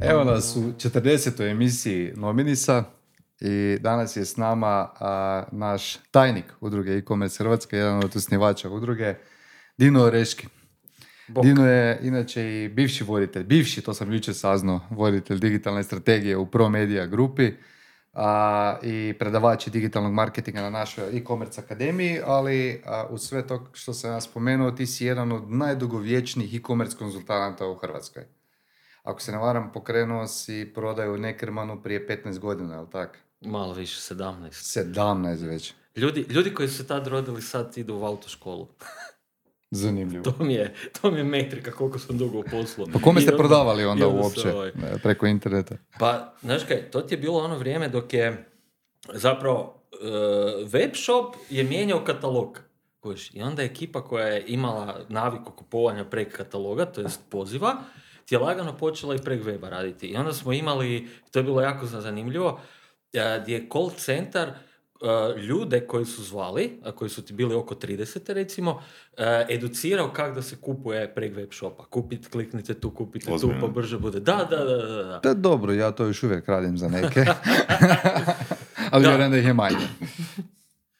Evo nas u 40. emisiji Nominisa i danas je s nama a, naš tajnik udruge e-commerce Hrvatske, jedan od osnivača udruge, Dino Oreški. Bok. Dino je inače i bivši voditelj, bivši, to sam jučer saznao, voditelj digitalne strategije u Pro Media grupi a, i predavač digitalnog marketinga na našoj e-commerce akademiji, ali a, uz sve to što sam ja spomenuo, ti si jedan od najdugovječnijih e-commerce konzultanata u Hrvatskoj. Ako se ne varam, pokrenuo si prodaju u Neckermanu prije 15 godina, je li tak? Malo više, 17. 17 već. Ljudi, ljudi koji su se tad rodili sad idu u autoškolu. Zanimljivo. To mi je, to mi je metrika koliko sam dugo u poslu. Pa kome ste onda- prodavali onda uopće ovaj- e, preko interneta? Pa, znaš kaj, to ti je bilo ono vrijeme dok je zapravo e, web shop je mijenjao katalog. kužiš. I onda je ekipa koja je imala naviku kupovanja prek kataloga, to jest poziva, ti je lagano počela i prek weba raditi. I onda smo imali, to je bilo jako zanimljivo, e, gdje je call centar e, ljude koji su zvali, a koji su ti bili oko 30 recimo, e, educirao kako da se kupuje prek web shopa. Kupite, kliknite tu, kupite Ozbiljno. tu, pa brže bude. Da, da, da, da. da. Da, dobro, ja to još uvijek radim za neke. ali Da. vjerujem da ih je manje.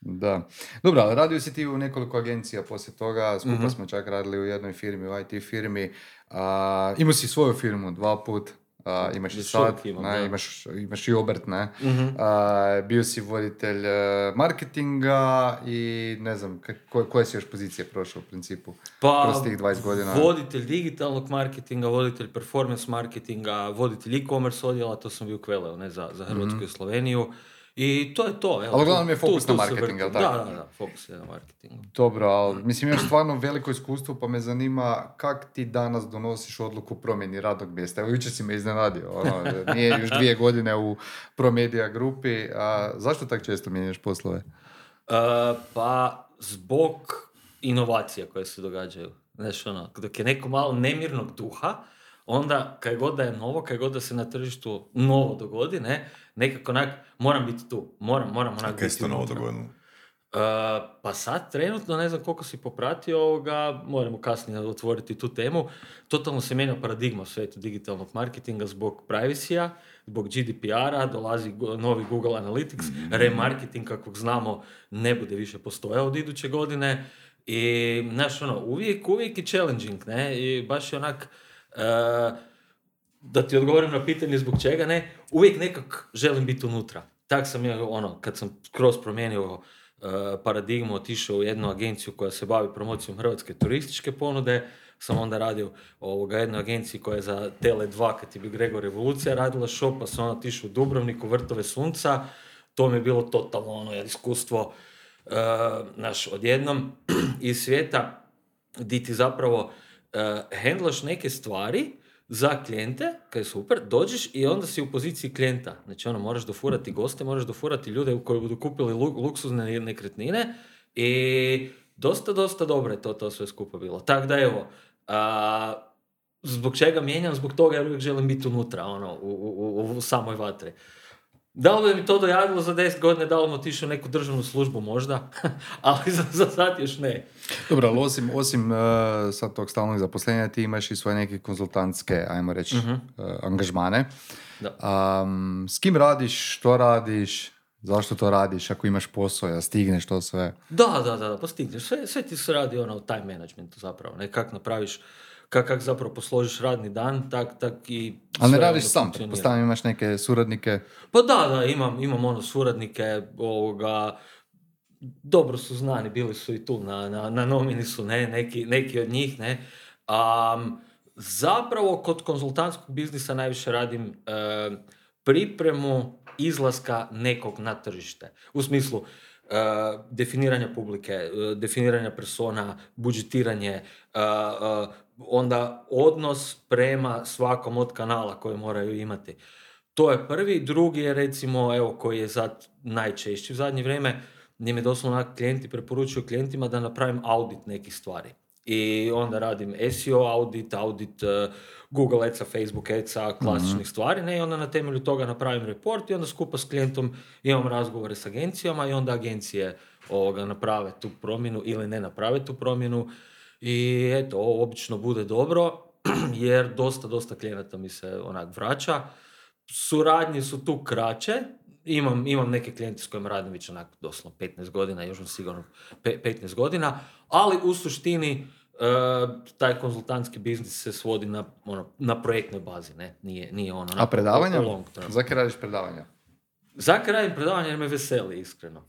Da. Dobro, ali radio si ti u nekoliko agencija poslije toga, skupa Mhm. smo čak radili u jednoj firmi, u IT firmi. A, imao si svoju firmu dva put, a, imaš i sad, imam, ne, da. imaš, imaš i obrt, ne? Mhm. A, bio si voditelj e, marketinga i ne znam, k- koje, koje si još pozicije prošao u principu? Pa, kroz tih 20 godina. voditelj digitalnog marketinga, voditelj performance marketinga, voditelj e-commerce odjela, to sam bio kveleo, ne, za, za Hrvatsku i Sloveniju. I to je to. Evo. Ali uglavnom je fokus tu- na tu marketing, jel tako? Da, da, da, fokus je na marketingu. Dobro, ali mislim imaš stvarno veliko iskustvo pa me zanima kak ti danas donosiš odluku o promjeni radnog mjesta. Evo jučer si me iznenadio, ono, nije još dvije godine u Promedia grupi, a zašto tak često mijenjaš poslove? E, pa, zbog inovacija koje se događaju. Znaš, ono, dok je neko malo nemirnog duha, onda kaj god da je novo, kaj god da se na tržištu novo dogodi, ne, nekako onak, moram biti tu, moram, moram onak Kaj se biti to novo dogodilo? Uh, pa sad trenutno, ne znam koliko si popratio ovoga, moramo kasnije otvoriti tu temu, totalno se mijenja paradigma u svijetu digitalnog marketinga zbog privacy zbog GDPR-a, dolazi novi Google Analytics, remarketing kakvog znamo ne bude više postojao od iduće godine. I znaš ono, uvijek, uvijek je challenging, ne, i baš je onak, uh, da ti odgovorim na pitanje zbog čega ne, uvijek nekak želim biti unutra. Tak sam ja, ono, kad sam skroz promijenio uh, paradigmu, otišao u jednu agenciju koja se bavi promocijom hrvatske turističke ponude, sam onda radio ovoga, jednoj agenciji koja je za Tele2, kad je bio Gregor Revolucija radila shop, pa sam onda otišao u Dubrovniku, Vrtove sunca, to mi je bilo totalno ono, iskustvo, uh, naš, odjednom iz svijeta, di ti zapravo uh, hendlaš neke stvari za klijente, kaj je super, dođeš i onda si u poziciji klijenta. Znači ono, moraš dofurati goste, moraš dofurati ljude koji budu kupili lu- luksuzne nekretnine i dosta, dosta dobro je to, to sve skupa bilo. Tako da evo, a, zbog čega mijenjam? Zbog toga jer uvijek želim biti unutra, ono, u, u, u, u samoj vatri. Da li bi mi to dojavilo za 10 godina, da li otišao u neku državnu službu možda, ali za, za sad još ne. Dobro, ali osim, osim uh, sad tog stalnog zaposlenja ti imaš i svoje neke konzultantske, ajmo reći, Mhm. uh, angažmane. Da. Um, s kim radiš, što radiš, zašto to radiš, ako imaš posao, ja stigneš to sve. Da, da, da, da, postigneš. Sve, sve ti se radi ono time managementu zapravo. Ne, kak napraviš, kak, kak zapravo posložiš radni dan, tak, tak i Ali ne radiš ono sam, pretpostavljam imaš neke suradnike. Pa da, da, imam, imam ono suradnike, ovoga, dobro su znani, bili su i tu na, na, na nomini su, ne, neki, neki od njih, ne. Am, zapravo kod konzultantskog biznisa najviše radim e, pripremu izlaska nekog na tržište. U smislu e, definiranja publike, e, definiranja persona, budžetiranje, e, onda odnos prema svakom od kanala koje moraju imati. To je prvi, drugi je recimo, evo, koji je sad najčešći u zadnje vrijeme, gdje mi doslovno klijenti preporučuju klijentima da napravim audit nekih stvari. I onda radim SEO audit, audit eh, Google Adsa, Facebook Adsa, klasičnih stvari, ne, i onda na temelju toga napravim report i onda skupa s klijentom imam razgovore s agencijama i onda agencije ovoga, naprave tu promjenu ili ne naprave tu promjenu. I eto, ovo obično bude dobro, jer dosta, dosta klijenata mi se onak vraća. Suradnje su tu kraće, imam, imam neke klijente s kojima radim već onak doslovno 15 godina, još sam sigurno pe- 15 godina, ali u suštini e, taj konzultantski biznis se svodi na, ono, na projektnoj bazi, ne? Nije, nije ono... A na- predavanja? long term. Zaki radiš predavanja? Zakaj radim predavanje jer me veseli, iskreno.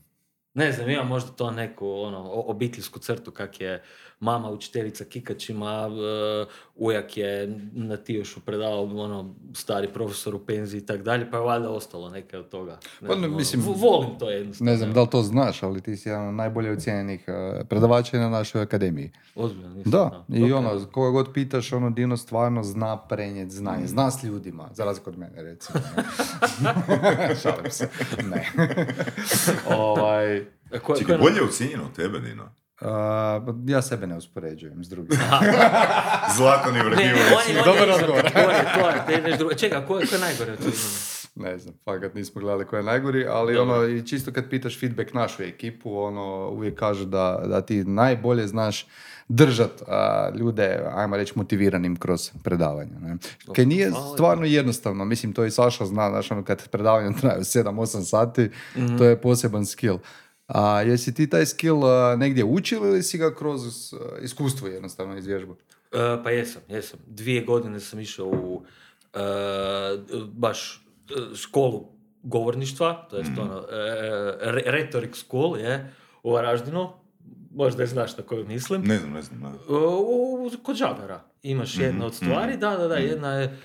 Ne znam, imam možda to neku ono, obiteljsku crtu kak je mama učiteljica kikačima, e, ujak je na Tijošu predavao ono, stari profesor u penziji i tak dalje, pa je valjda ostalo neke od toga. Ne Pa, znam, ono, mislim, vo- volim to jednostavno. Ne znam da li to znaš, ali ti si jedan od najbolje ocijenjenih eh, predavača na našoj akademiji. Ozbiljno, nisam Da, znao. i ono, koga god pitaš, ono, Dino stvarno zna prenijeti znanje. Zna s ljudima, za razliku od mene, recimo. ne. Šalim se. Ne. ovaj, Čekaj, je- bolje je ocijenjeno od tebe, Dino. A, ja sebe ne uspoređujem s drugim. Zlatan je, on Dobar odgovor. Čekaj, ko ko je najgore od ne znam, fakat nismo gledali ko je najgori, ali ono, i čisto kad pitaš feedback našu ekipu, ono, uvijek kažu da, da ti najbolje znaš držat a, ljude, ajmo reći, motiviranim kroz predavanja. Ne? Kaj nije stvarno jednostavno, mislim, to i Saša zna, znaš, ono, kad predavanja traju 7-8 sati, to je poseban skill. A jesi ti taj skill a, negdje učil ili si ga kroz a, iskustvo jednostavno izvježbao? E, pa jesam, jesam. Dvije godine sam išao u e, baš e, školu govorništva, to jest ono, e, re- rhetoric school, je, u Varaždinu. Možda je znaš na koju mislim. Ne znam, ne znam. ne. U, u- kod Žabara imaš jednu od stvari, da, da, da, jedna je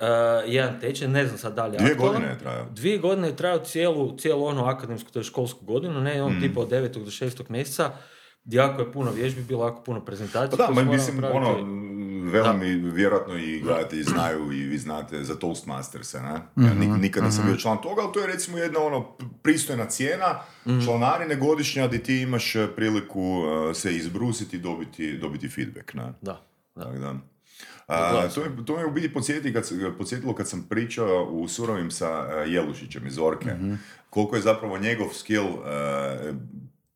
e, jedan tečaj, ne znam sad dalje. Dvije godine je trajao. Dvije godine je trajao cijelu, cijelu onu akademsku, to je školsku godinu, ne, on tipa od 9. do 6. mjeseca, jako je puno vježbi, bilo jako puno prezentacija. Pa da, koje ma smo mislim, ono, i vjerojatno i gledatelji znaju i vi znate za Toastmasters-e, ne? Ja nik- nikad nisam bio član toga, ali to je recimo jedna ono pristojna cijena članarine godišnja gdje ti imaš e, priliku e, se izbrusiti i dobiti, dobiti feedback, ne? Da, da. Tak da. A, to, me, to me u biti podsjeti kad, podsjetilo kad sam pričao u Surovim sa e, Jelušićem iz Orke. Koliko je zapravo njegov skill e,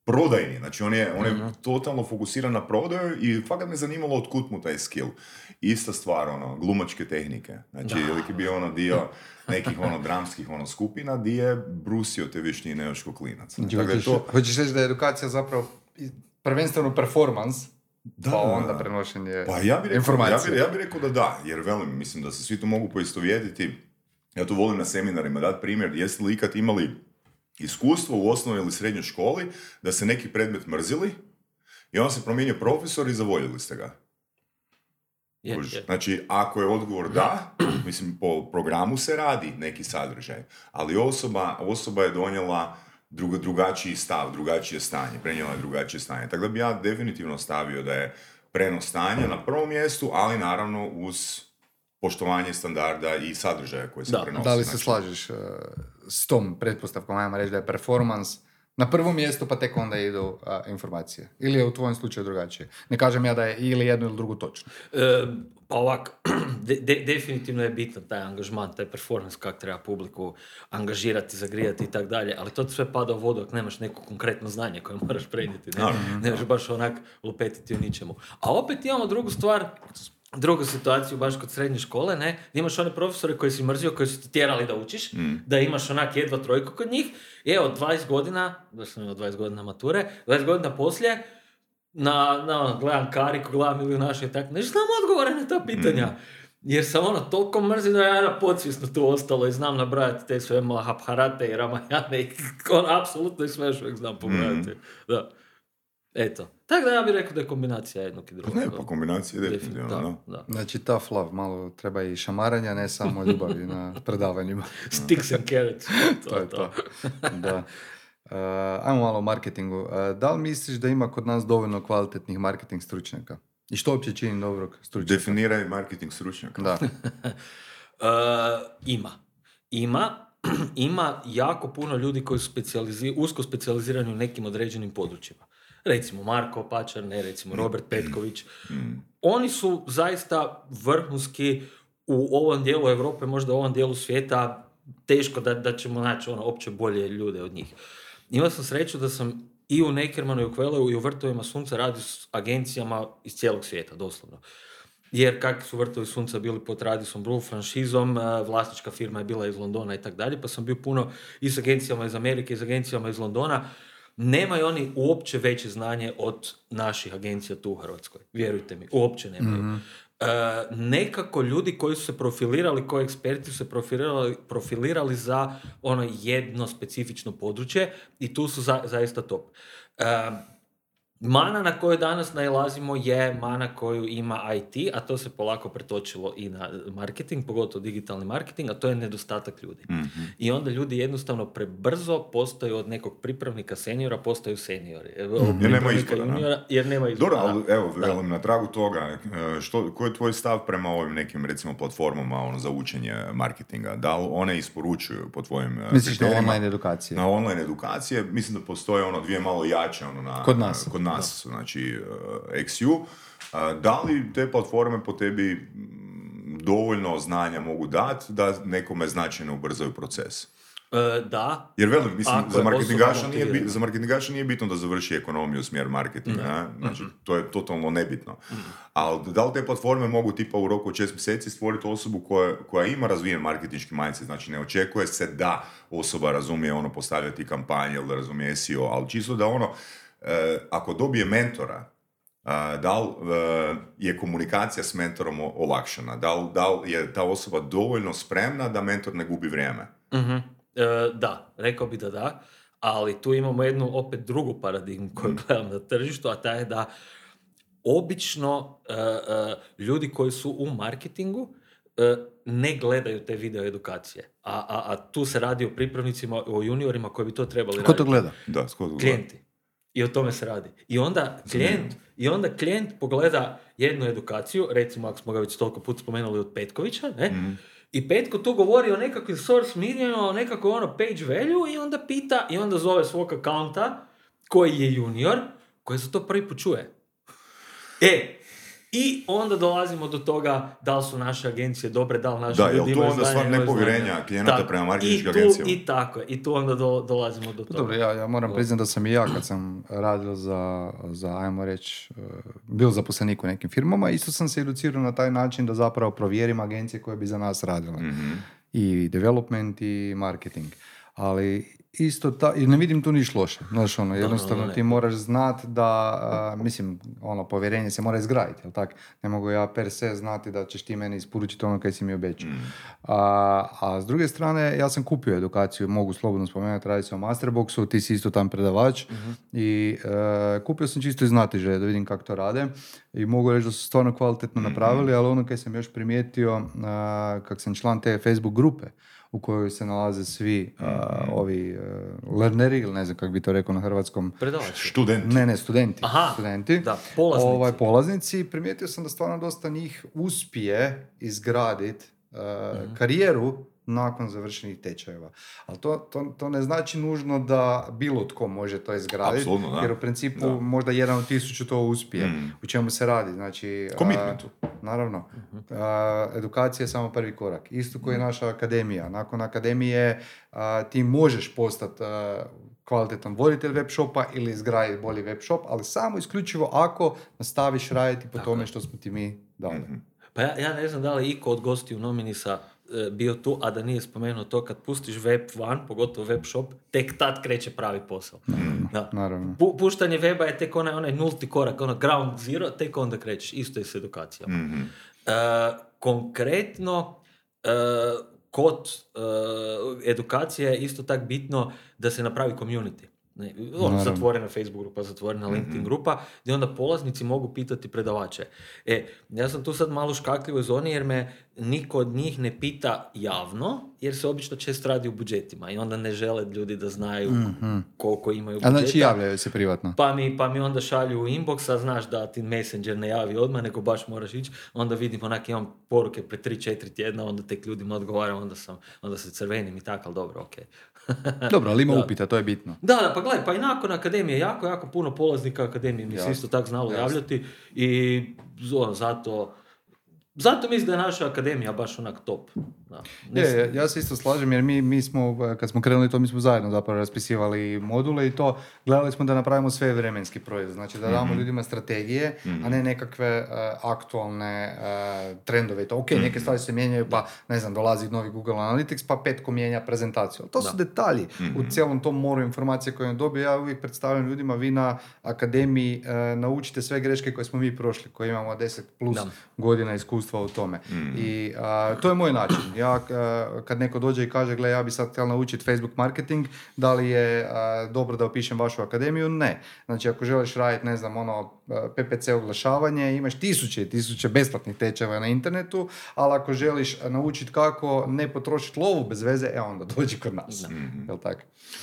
prodajni. Znači on je, on je totalno fokusiran na prodaju i fakat me zanimalo otkud mu taj skill. Ista stvar, ono, glumačke tehnike. Znači, lik je bio ono dio nekih ono dramskih ono skupina di je brusio te vještine još klinac. Znači, da hoćeš, to, hoćeš reći da je edukacija zapravo prvenstveno performans, Da, pa da, onda da. prenošenje Pa ja bih rekao, ja informacije. bi, ja bi rekao da da, jer velim, mislim da se svi tu mogu poistovjetiti. Ja to volim na seminarima dati primjer, jeste li ikad imali iskustvo u osnovnoj ili srednjoj školi da se neki predmet mrzili i on se promijenio profesor i zavoljeli ste ga. Je, je. Znači, ako je odgovor da, mislim, po programu se radi neki sadržaj, ali osoba, osoba je donijela drugo, drugačiji stav, drugačije stanje, prenijela je drugačije stanje. Tako da bi ja definitivno stavio da je prenos stanja na prvom mjestu, ali naravno uz poštovanje standarda i sadržaja koji se Da. prenosi. Da li se Znači, slažeš uh, s tom pretpostavkom, ajmo reći da je performans na prvom mjestu, pa tek onda idu uh, informacije? Ili je u tvojem slučaju drugačije? Ne kažem ja da je ili jedno ili drugo točno. E, pa ovak, de- de- definitivno je bitan taj angažman, taj performance, kako treba publiku angažirati, zagrijati i tak dalje, ali to sve pada u vodu ako nemaš neko konkretno znanje koje moraš prenijeti, ne, ne možeš baš onak lupetiti o ničemu. A opet imamo drugu stvar, drugu situaciju baš kod srednje škole, ne, gdje imaš one profesore koji si mrzio, koji su ti tjerali da učiš, da imaš onak jedva trojku kod njih, i evo, 20 godina, da sam imao 20 godina mature, 20 godina poslije, na, na ono, gledam kariku, gledam ili naše i tako, ne znam odgovore na ta pitanja. Jer sam ono toliko mrzio da je na podsvjesno tu ostalo i znam nabrajati te sve Mahabharate i Ramayane i on apsolutno ih sve uvijek znam pobrajati. Da. Eto. Tako da ja bih rekao da je kombinacija jednog i Pa drugog. ne, pa kombinacija je definitivno, da. da, da. Znači, tough love, malo treba i šamaranja, ne samo ljubavi na predavanjima. Sticks and carrots. to je to. da. Uh, ajmo malo o marketingu. Uh, da li misliš da ima kod nas dovoljno kvalitetnih marketing stručnjaka? I što uopće čini dobrog stručnjaka? Definiraj marketing stručnjaka. Da. E, ima. Ima. Ima jako puno ljudi koji su specijalizi- usko specijalizirani u nekim određenim područjima. Recimo Marko Pačar, ne recimo Robert Petković. Oni su zaista vrhunski u ovom dijelu Europe, možda u ovom dijelu svijeta, teško da, da ćemo naći ono opće bolje ljude od njih. Imao sam sreću da sam i u Nekermanu i u Kveleu i u Vrtovima sunca radi s agencijama iz cijelog svijeta, doslovno. Jer kakvi su Vrtovi sunca bili pod Radisom Blue franšizom, vlasnička firma je bila iz Londona i tako dalje, pa sam bio puno i s agencijama iz Amerike i s agencijama iz Londona. Nemaju oni uopće veće znanje od naših agencija tu u Hrvatskoj. Vjerujte mi, uopće nemaju. mm nekako ljudi koji su se profilirali, koji eksperti su se profilirali, profilirali za ono jedno specifično područje i tu su zaista top. Uh, Mana na koju danas najlazimo je mana koju ima IT, a to se polako pretočilo i na marketing, pogotovo digitalni marketing, a to je nedostatak ljudi. Mhm. I onda ljudi jednostavno prebrzo postaju od nekog pripravnika seniora, postaju seniori. Mm. Jer nema izbora. Juniora, jer nema izbora. Dobro, ali evo, velim, na tragu toga, e, što, koji je tvoj stav prema ovim nekim, recimo, platformama ono, za učenje marketinga? Da li one isporučuju po tvojim e, Misliš na online edukacije? Na online edukacije, mislim da postoje ono dvije malo jače ono, na, kod nas. Kod nas, znači uh, e, XU. Uh, da li te platforme po tebi dovoljno znanja mogu dati da nekome značajno ubrzaju proces? E, da. Jer velim, mislim, za marketingaša, nije, za marketingaša nije bitno da završi ekonomiju smjer marketinga, mm znači, to je totalno nebitno. mm Ali da li te platforme mogu tipa u roku od šest mjeseci stvoriti osobu koja, koja ima razvijen marketinški mindset, znači ne očekuje se da osoba razumije ono postavljati kampanje ili da razumije SEO, ali čisto da ono, ako dobije mentora, da li e, je komunikacija s mentorom olakšana, da li, da li je ta osoba dovoljno spremna da mentor ne gubi vrijeme? uh da, rekao bi da da, ali tu imamo jednu opet drugu paradigmu koju mm. gledam na tržištu, a ta je da obično ljudi koji su u marketingu ne gledaju te video edukacije. A, a, a tu se radi o pripravnicima, o juniorima koji bi to trebali raditi. Ko to gleda? Da, ko to gleda? Klijenti. I o tome se radi. I onda klijent, i onda klijent pogleda jednu edukaciju, recimo ako smo ga već toliko put spomenuli od Petkovića, ne? Mhm. I Petko tu govori o nekakvim source medium, o nekakvoj ono page value i onda pita i onda zove svog akaunta koji je junior, koji se to prvi put čuje. E, i onda dolazimo do toga da li su naše agencije dobre, da li naši da, ljudi imaju onda stvar nepovjerenja klijenata prema marketinškim agencijama. I tako je, i tu onda do, dolazimo do toga. Dobro, ja, ja moram priznati da sam i ja kad sam radio za, za ajmo reći, uh, bio zaposlenik u nekim firmama, isto sam se educirao na taj način da zapravo provjerim agencije koje bi za nas radile. mm I development i marketing. Ali isto ta, i ne vidim tu niš loše. Znaš, ono, jednostavno ti moraš znati da, mislim, ono, povjerenje se mora izgraditi, jel tak? Ne mogu ja per se znati da ćeš ti meni isporučiti ono kaj si mi obećao. Mm. A, a s druge strane, ja sam kupio edukaciju, mogu slobodno spomenuti, radi se o Masterboxu, ti si isto tam predavač mhm. i e, kupio sam čisto iz znatiželje da vidim kako to rade i mogu reći da su stvarno kvalitetno mhm. napravili, ali ono kaj sam još primijetio, kak sam član te Facebook grupe, u kojoj se nalaze svi uh, ovi uh, learneri, ili ne znam kako bi to rekao na hrvatskom. Predavači. Studenti. Ne, ne, studenti. Aha, studenti. Da, polaznici. Ovaj, polaznici. Primijetio sam da stvarno dosta njih uspije izgraditi uh, mm karijeru nakon završenih tečajeva. Ali to, to, to, ne znači nužno da bilo tko može to izgraditi, jer u principu možda jedan od tisuću to uspije. Mm. U čemu se radi? Znači, Commitmentu. naravno. uh edukacija je samo prvi korak. Isto koji je mhm. naša akademija. Nakon akademije ti možeš postati kvalitetan voditelj web shopa ili izgraditi bolji web shop, ali samo isključivo ako nastaviš raditi po tome što smo ti mi dali. Mhm. Pa ja, ja ne znam da li iko od gosti u Nominisa bio tu, a da nije spomenuo to kad pustiš web van, pogotovo web shop, tek tad kreće pravi posao. Mm, da. Naravno. puštanje weba je tek onaj, onaj nulti korak, ono ground zero, tek onda krećeš. Isto je s edukacijom. mm konkretno, e, kod edukacije je isto tak bitno da se napravi community. Ne, ono, zatvorena Facebook grupa, zatvorena mhm. LinkedIn grupa, gdje onda polaznici mogu pitati predavače. E, ja sam tu sad malo škakljivo zoni jer me niko od njih ne pita javno, jer se obično često radi u budžetima i onda ne žele ljudi da znaju mm koliko imaju budžeta. A znači javljaju se privatno? Pa mi, pa mi onda šalju u inbox, a znaš da ti Messenger ne javi odmah, nego baš moraš ići, onda vidim onak imam poruke pre 3-4 tjedna, onda tek ljudima odgovaram, onda, sam, onda se crvenim i tako, ali dobro, ok. dobro, ali ima upita, to je bitno. Da, da, pa gledaj, pa i nakon akademije, jako, jako puno polaznika akademije mi se isto tako znalo javljati i ono, zato zato mislim da je naša akademija baš onak top. Da. Je, ja se isto slažem jer mi, mi smo, kad smo krenuli to, mi smo zajedno zapravo raspisivali module i to gledali smo da napravimo sve vremenski proizvod. Znači da damo mm ljudima strategije, a ne mhm. nekakve uh, aktualne uh, trendove. To, ok, neke mhm. stvari se mijenjaju, pa ne znam, dolazi novi Google Analytics, pa petko mijenja prezentaciju. To su detalji u mhm. cijelom tom moru informacije koje on dobije. Ja uvijek predstavljam ljudima, vi na akademiji uh, naučite sve greške koje smo mi prošli, koji imamo 10 plus godina iskustva u tome. I to je moj način. Ja kad neko dođe i kaže, gle, ja bi sad htjela naučiti Facebook marketing, da li je dobro da opišem vašu akademiju? Ne. Znači, ako želiš raditi, ne znam, ono, PPC oglašavanje, imaš tisuće i tisuće besplatnih tečajeva na internetu, ali ako želiš naučiti kako ne potrošiti lovu bez veze, e onda dođi kod nas. Mm-hmm. Jel tako?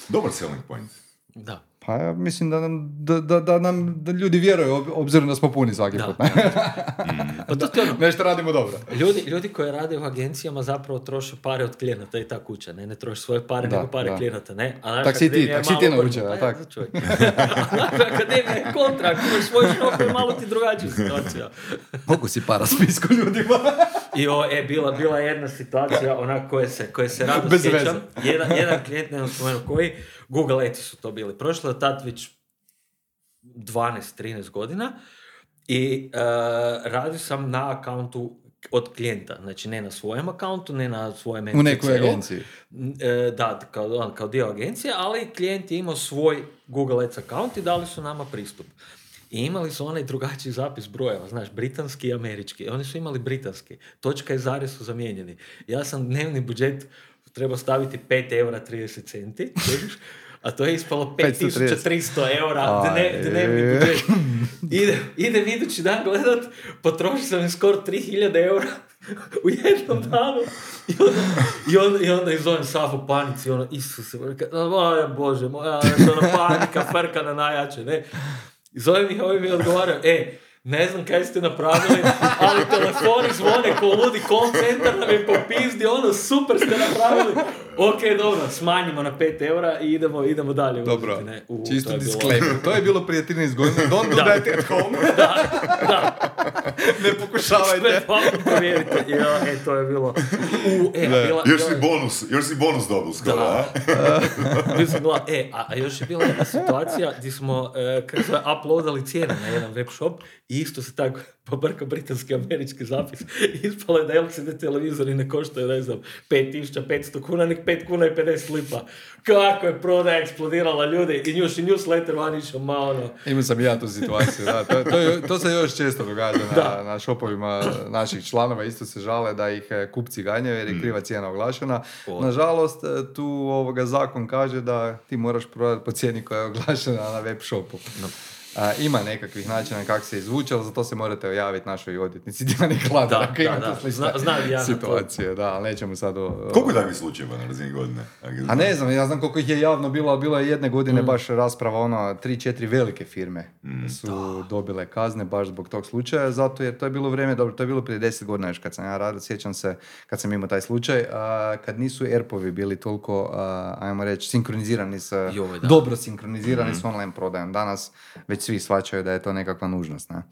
Dobar selling point. Da. Pa ja mislim da nam, da, da, da nam da ljudi vjeruju, obzirom da smo puni svaki put. pa to ono, nešto radimo dobro. Ljudi, ljudi koji rade u agencijama zapravo troše pare od klijenata i ta kuća, ne, ne troše svoje pare, nego pare da. klijenata, ne. A tak si ti, tak si ti naučio, pa, tak. akademija je kontra, ako imaš svoj šok, malo ti drugačija situacija. Mogu si para spisku ljudima. I o, e, bila, bila jedna situacija, ona koje se, koje se rado sjećam. Jedan, jedan klijent, ne znam spomenuo koji, Google Ads su to bili. Prošlo je tad već 12-13 godina i uh, radio sam na akauntu od klijenta, znači ne na svojem akauntu, ne na svojem U nekoj agenciji. E, da, kao, kao dio agencije, ali klijent je imao svoj Google Ads akaunt i dali su nama pristup. I imali su onaj drugačiji zapis brojeva, znaš, britanski i američki. Oni su imali britanski. Točka i zare su zamijenjeni. Ja sam dnevni budžet trebao staviti 5 eura 30 centi, a to je ispalo 5300 eura dne, dnevni budžet. Ide, idem idući dan gledat, potrošio sam skoro 3000 eura u jednom danu i onda, i onda, i onda izovem sav u panici, ono, Isuse, o Bože moja, ono, panika, frka na najjače, ne. I zovem ih, ovi mi odgovaraju, e, ne znam kaj ste napravili, ali telefoni zvone ko ludi, call center nam je popizdi, ono, super ste napravili. Ok, dobro, smanjimo na 5 eura i idemo, idemo dalje. Dobro, ne, u, čisto to disclaimer. To je bilo prije 13 godina, don't do that at home. da, da. ne pokušavajte. Sve provjerite. Ja, e, to je bilo... U, e, a bila, još si bonus, još si bonus dobil skoro, da. a? e, a, a još je bila jedna situacija gdje smo, e, kako se uploadali cijene na jedan web shop i isto se tako pobrka britanski američki zapis. Ispalo je da LCD televizori ne koštaju, ne znam, 5500 kuna, nek 5 kuna i 50 lipa. Kako je prodaja eksplodirala ljudi i njuš i newsletter van išao malo ono. Imao sam i ja tu situaciju, da. To, to, to, se još često događa na, na šopovima naših članova. Isto se žale da ih e, kupci ganjaju jer je mm. kriva cijena oglašena. Nažalost, e, tu ovoga zakon kaže da ti moraš prodati po cijeni koja je oglašena na web shopu. No. A, ima nekakvih načina kako se izvuče, ali za to se morate javiti našoj odvjetnici Dijani Kladar, da, ako imate da, Zna, zna situacije. Da, ali nećemo sad o... Koliko je takvih slučajeva na razini godine? A ne znam, ja znam koliko ih je javno bilo, bilo je jedne godine mm. baš rasprava, ono, tri, četiri velike firme mm. su dobile kazne baš zbog tog slučaja, zato jer to je bilo vrijeme, dobro, to je bilo prije deset godina još kad sam ja radio, sjećam se kad sam imao taj slučaj, a, kad nisu erpovi bili toliko, a, ajmo reći, sinkronizirani sa, dobro sinkronizirani mm. s online prodajom. Danas već svi shvaćaju da je to nekakva nužnost. Ne?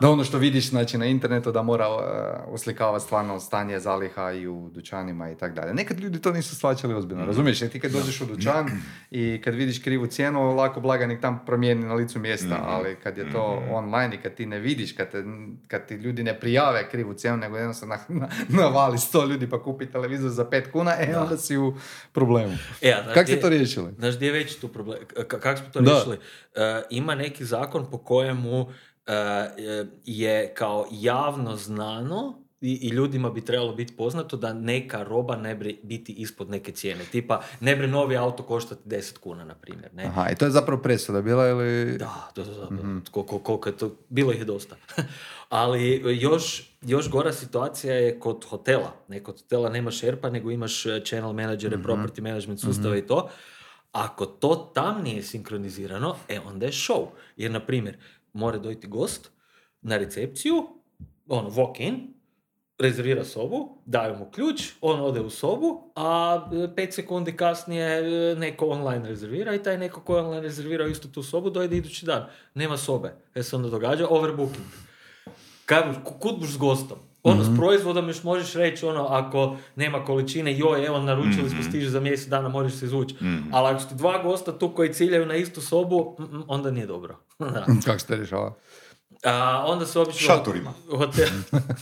Da ono što vidiš znači, na internetu da mora uh, oslikavati stvarno stanje zaliha i u dućanima i tako dalje. Nekad ljudi to nisu shvaćali ozbiljno, mm razumiješ? Jer ti kad dođeš u dućan i kad vidiš krivu cijenu, lako blaganik tam promijeni na licu mjesta, mm ali kad je to mm online i kad ti ne vidiš, kad, te, kad ti ljudi ne prijave krivu cijenu, nego jednostavno na, navali sto ljudi pa kupi televizor za pet kuna, e onda si u problemu. E, Kako ste to riješili? Znaš gdje je već tu problem? Kako smo to riješili? Uh, ima neki zakon po kojemu je kao javno znano i, i ljudima bi trebalo biti poznato da neka roba ne bi biti ispod neke cijene. Tipa, ne bi novi auto koštati 10 kuna, na primjer. Ne? Aha, i to je zapravo presuda bila ili... Da, to je zapravo, mm-hmm. koliko je to, bilo ih je dosta. Ali još, još gora situacija je kod hotela. Ne, kod hotela nemaš šerpa, nego imaš e, channel menadžere, mm-hmm. property management sustave mm-hmm. i to. Ako to tam nije sinkronizirano, e onda je show. Jer, na primjer, mora dojti gost na recepciju, ono, walk in, rezervira sobu, daju mu ključ, on ode u sobu, a e, pet sekundi kasnije e, neko online rezervira i taj neko ko je online rezervirao istu tu sobu dojde idući dan. Nema sobe. E se onda događa overbooking. Kaj, kud buš s gostom? Ono, s mhm. proizvodom još možeš reći, ono, ako nema količine, joj, evo, naručili smo, mhm. stiže za mjesec dana, možeš se izvući. mm Ali ako ste dva gosta tu koji ciljaju na istu sobu, onda nije dobro. Kako ste rješava? A onda se obično... Šatorima. Hotel...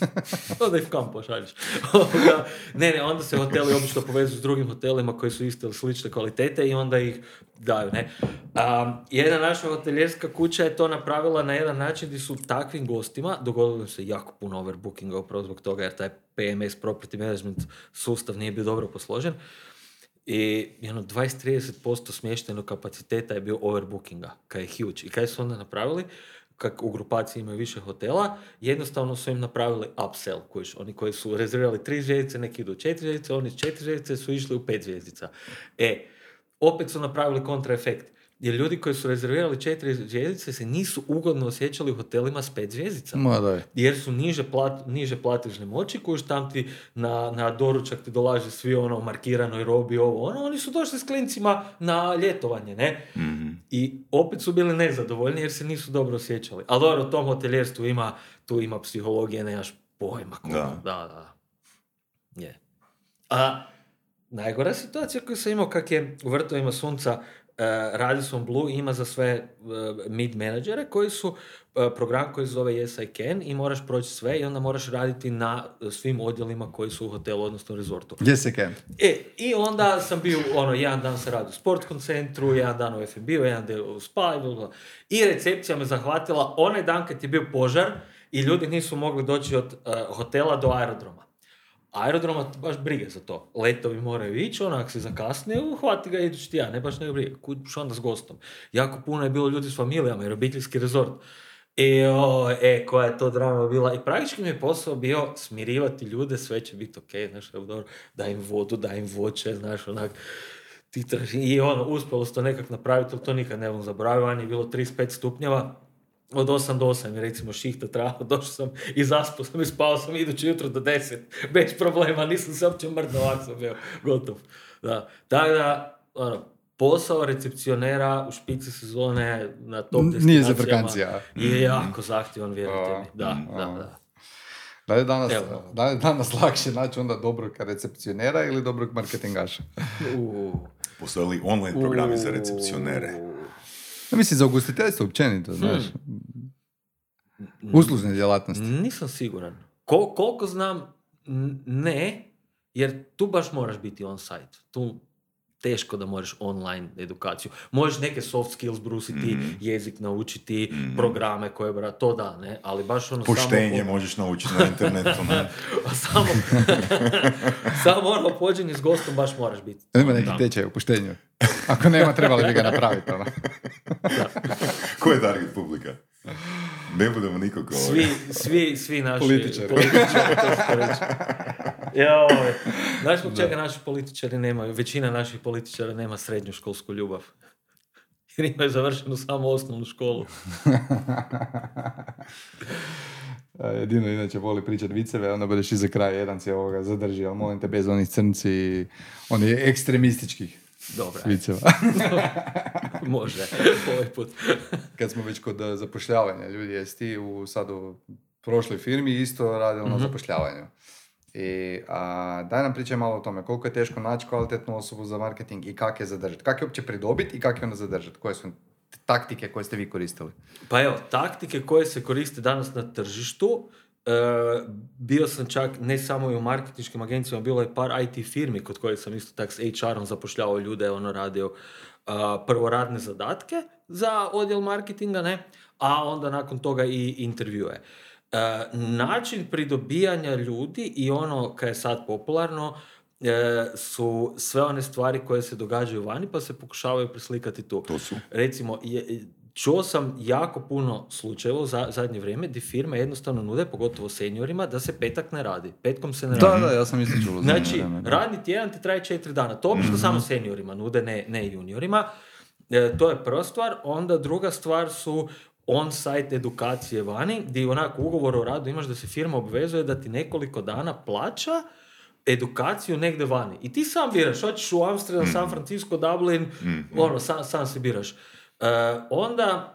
onda ih kam pošalješ. ne, ne, onda se hoteli obično povezuju s drugim hotelima koji su iste ili slične kvalitete i onda ih daju, ne. A, jedna naša hoteljerska kuća je to napravila na jedan način gdje su takvim gostima, dogodilo se jako puno overbookinga upravo zbog toga jer taj PMS, Property Management sustav nije bio dobro posložen. I jedno 20-30% smještenog kapaciteta je bio overbookinga, kaj je huge. I kaj su onda napravili? Kak u grupaciji imaju više hotela, jednostavno su im napravili upsell, kojiš, oni koji su rezervirali tri zvijezdice, neki idu četiri zvijezdice, oni s četiri zvijezdice su išli u pet zvijezdica. E, opet su napravili kontraefekt. Jer ljudi koji su rezervirali četiri zvijezdice se nisu ugodno osjećali u hotelima s pet zvijezdica. Jer su niže, plat, niže platežne moći koji tam ti na, na doručak ti dolaže svi ono markiranoj robi, ovo ono. Oni su došli s klincima na ljetovanje, ne? Mhm. I opet su bili nezadovoljni jer se nisu dobro osjećali. Ali dobro, u tom hoteljerstvu ima, tu ima psihologije, nemaš pojma. Da. da, da. Je. A najgora situacija koju sam imao kak je u vrtovima sunca Radisson Blue ima za sve uh, mid menadžere koji su uh, program koji se zove Yes I Can i moraš proći sve i onda moraš raditi na svim odjelima koji su u hotelu, odnosno rezortu. Yes I Can. E, I onda sam bio, ono, jedan dan se radi u sportskom centru, jedan dan u FNB, jedan dan u spa i recepcija me zahvatila onaj dan kad je bio požar i ljudi nisu mogli doći od hotela do aerodroma aerodroma baš brige za to. Letovi moraju ići, ako se zakasne, uhvati ga idući ti ja, ne baš ne briga. Kuć onda s gostom. Jako puno je bilo ljudi s familijama, jer obiteljski rezort. E, o, e, koja je to drama bila. I praktički mi je posao bio smirivati ljude, sve će biti ok, znaš, dobro, daj im vodu, daj im voće, znaš, onak, ti I ono, uspjelo se to nekak napraviti, to nikad ne bom zaboravio, je bilo 35 stupnjeva, od 8 do 8 je recimo šihta trava, došao sam i zaspao sam i spao sam idući jutro do 10, bez problema, nisam se uopće mrdno, ovako sam bio gotov. Da. Tako da, ono, posao recepcionera u špici sezone na top destinacijama Nije za vakancija. je jako zahtjevan, vjerujte mi. Da, da, da. Da li je danas, da je danas lakše naći onda dobrog recepcionera ili dobrog marketingaša? Postoje li online programi za recepcionere? Ja mislim za ugostiteljstvo općenito, hmm. znaš. Uslužne djelatnosti. Nisam siguran. koliko znam, ne, jer tu baš moraš biti on site. Tu teško da možeš online edukaciju. Možeš neke soft skills brusiti, mm jezik naučiti, mm programe koje bra, to da, ne, ali baš ono Poštenje samo... možeš naučiti na internetu, ne? samo, samo ono pođenje s gostom baš moraš biti. Nema neki tečaj u poštenju. Ako nema, trebali bi ga napraviti. Ono. Ko je target publika? Ne budemo nikog Svi, svi, svi naši političari. političari Joj. Znaš zbog čega naši političari nemaju, većina naših političara nema srednju školsku ljubav. Jer imaju završenu samo osnovnu školu. Jedino inače voli pričati viceve, onda budeš iza kraja jedan si ovoga zadrži, ali molim te bez onih crnci, oni ekstremističkih. Dobro. Viceva. Može, ovaj put. Kad smo već kod eh, zapošljavanja, ljudi, jesi ti u, sad u prošloj firmi isto radili na mhm. zapošljavanju. I a, daj nam pričaj malo o tome, koliko je teško naći kvalitetnu osobu za marketing i kako je zadržati. Kako je uopće pridobiti i kako je onda zadržati? Koje su taktike koje ste vi koristili? Pa evo, taktike koje se koriste danas na tržištu E, bio sam čak ne samo i u marketinškim agencijama, bilo je par IT firmi kod koje sam isto tak s HR-om zapošljavao ljude, ono radio uh, prvo radne zadatke za odjel marketinga, ne, a onda nakon toga i intervjue. Uh, način pridobijanja ljudi i ono kad je sad popularno, su sve one stvari koje se događaju vani pa se pokušavaju preslikati tu. To su. Recimo, je, Čuo sam jako puno slučajeva za zadnje vrijeme gdje firme jednostavno nude, pogotovo seniorima, da se petak ne radi. Petkom se ne radi. Da, da, ja sam isto čuo. Znači, radni tjedan ti traje četiri dana. To obično mm samo seniorima nude, ne, ne juniorima. E, to je prva stvar. Onda druga stvar su on-site edukacije vani, gdje onako ugovor o radu imaš da se firma obvezuje da ti nekoliko dana plaća edukaciju negdje vani. I ti sam biraš, hoćeš u Amsterdam, San mhm. Francisco, Dublin, mm ono, sam, sam se biraš. E, onda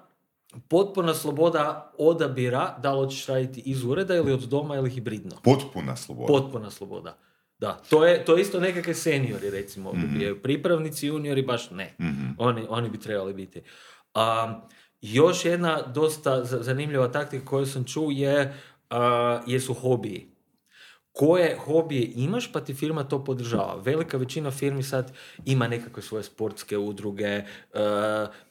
potpuna sloboda odabira da li hoćeš raditi iz ureda ili od doma ili hibridno. Potpuna sloboda. Potpuna sloboda. Da, to je, to je isto nekakve seniori, recimo. mm Pripravnici, juniori, baš ne. Mhm. Oni, oni bi trebali biti. A, još jedna dosta zanimljiva taktika koju sam čuo je, a, jesu hobiji koje hobije imaš, pa ti firma to podržava. Velika većina firmi sad ima nekakve svoje sportske udruge, uh,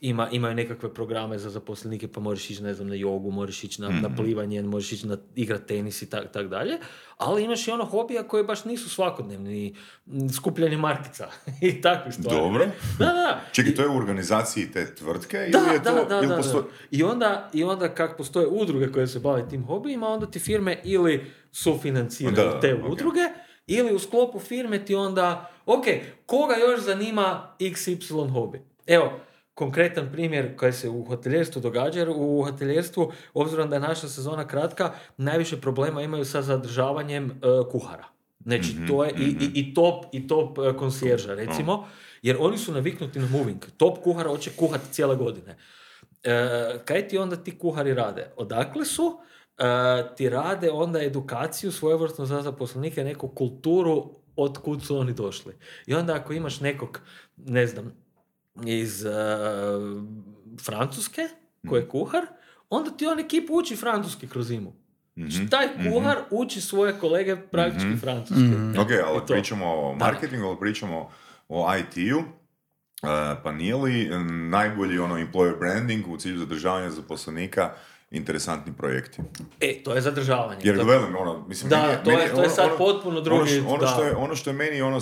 ima, imaju nekakve programe za zaposlenike, pa možeš ići, ne znam, na jogu, možeš ići na, na mhm. plivanje, možeš ići na igrat tenis i tak, tak dalje. Ali imaš i ono hobija koje baš nisu svakodnevni, skupljanje markica i takve stvari. Dobro. Da, da. Čekaj, to je u organizaciji te tvrtke da, ili je to... Da, da, da, I onda, i onda kak postoje udruge koje se bave tim hobijima, onda ti firme ili sufinanciraju te udruge, ili u sklopu firme ti onda, ok, koga još zanima XY hobby? Evo, konkretan primjer koji se u hoteljerstvu događa, jer u hoteljerstvu, obzirom da je naša sezona kratka, najviše problema imaju sa zadržavanjem uh, kuhara. Znači, mm to je i, i, i, top, i top uh, konsjerža, recimo, jer oni su naviknuti na moving. Top kuhara hoće kuhati cijele godine. Uh, kaj ti onda ti kuhari rade? Odakle su? Ti rade onda edukaciju svojevrsno za zaposlenike, neku kulturu od kud su oni došli. I onda ako imaš nekog, ne znam, iz uh, Francuske, koji je mhm. kuhar, onda ti on ekip uči francuski kroz zimu. Mm-hmm. Taj mhm. kuhar uči svoje kolege praktički mm francuski. mm Ok, ali pričamo o marketingu, ali pričamo o IT-u. Uh, pa nije li najbolji ono employer branding u cilju zadržavanja zaposlenika interesantni projekti. E, to je zadržavanje. Jer velim, ono, mislim, da, meni, to, je, to je ono, sad ono, potpuno drugi... Ono, ono, što je, ono što je meni ono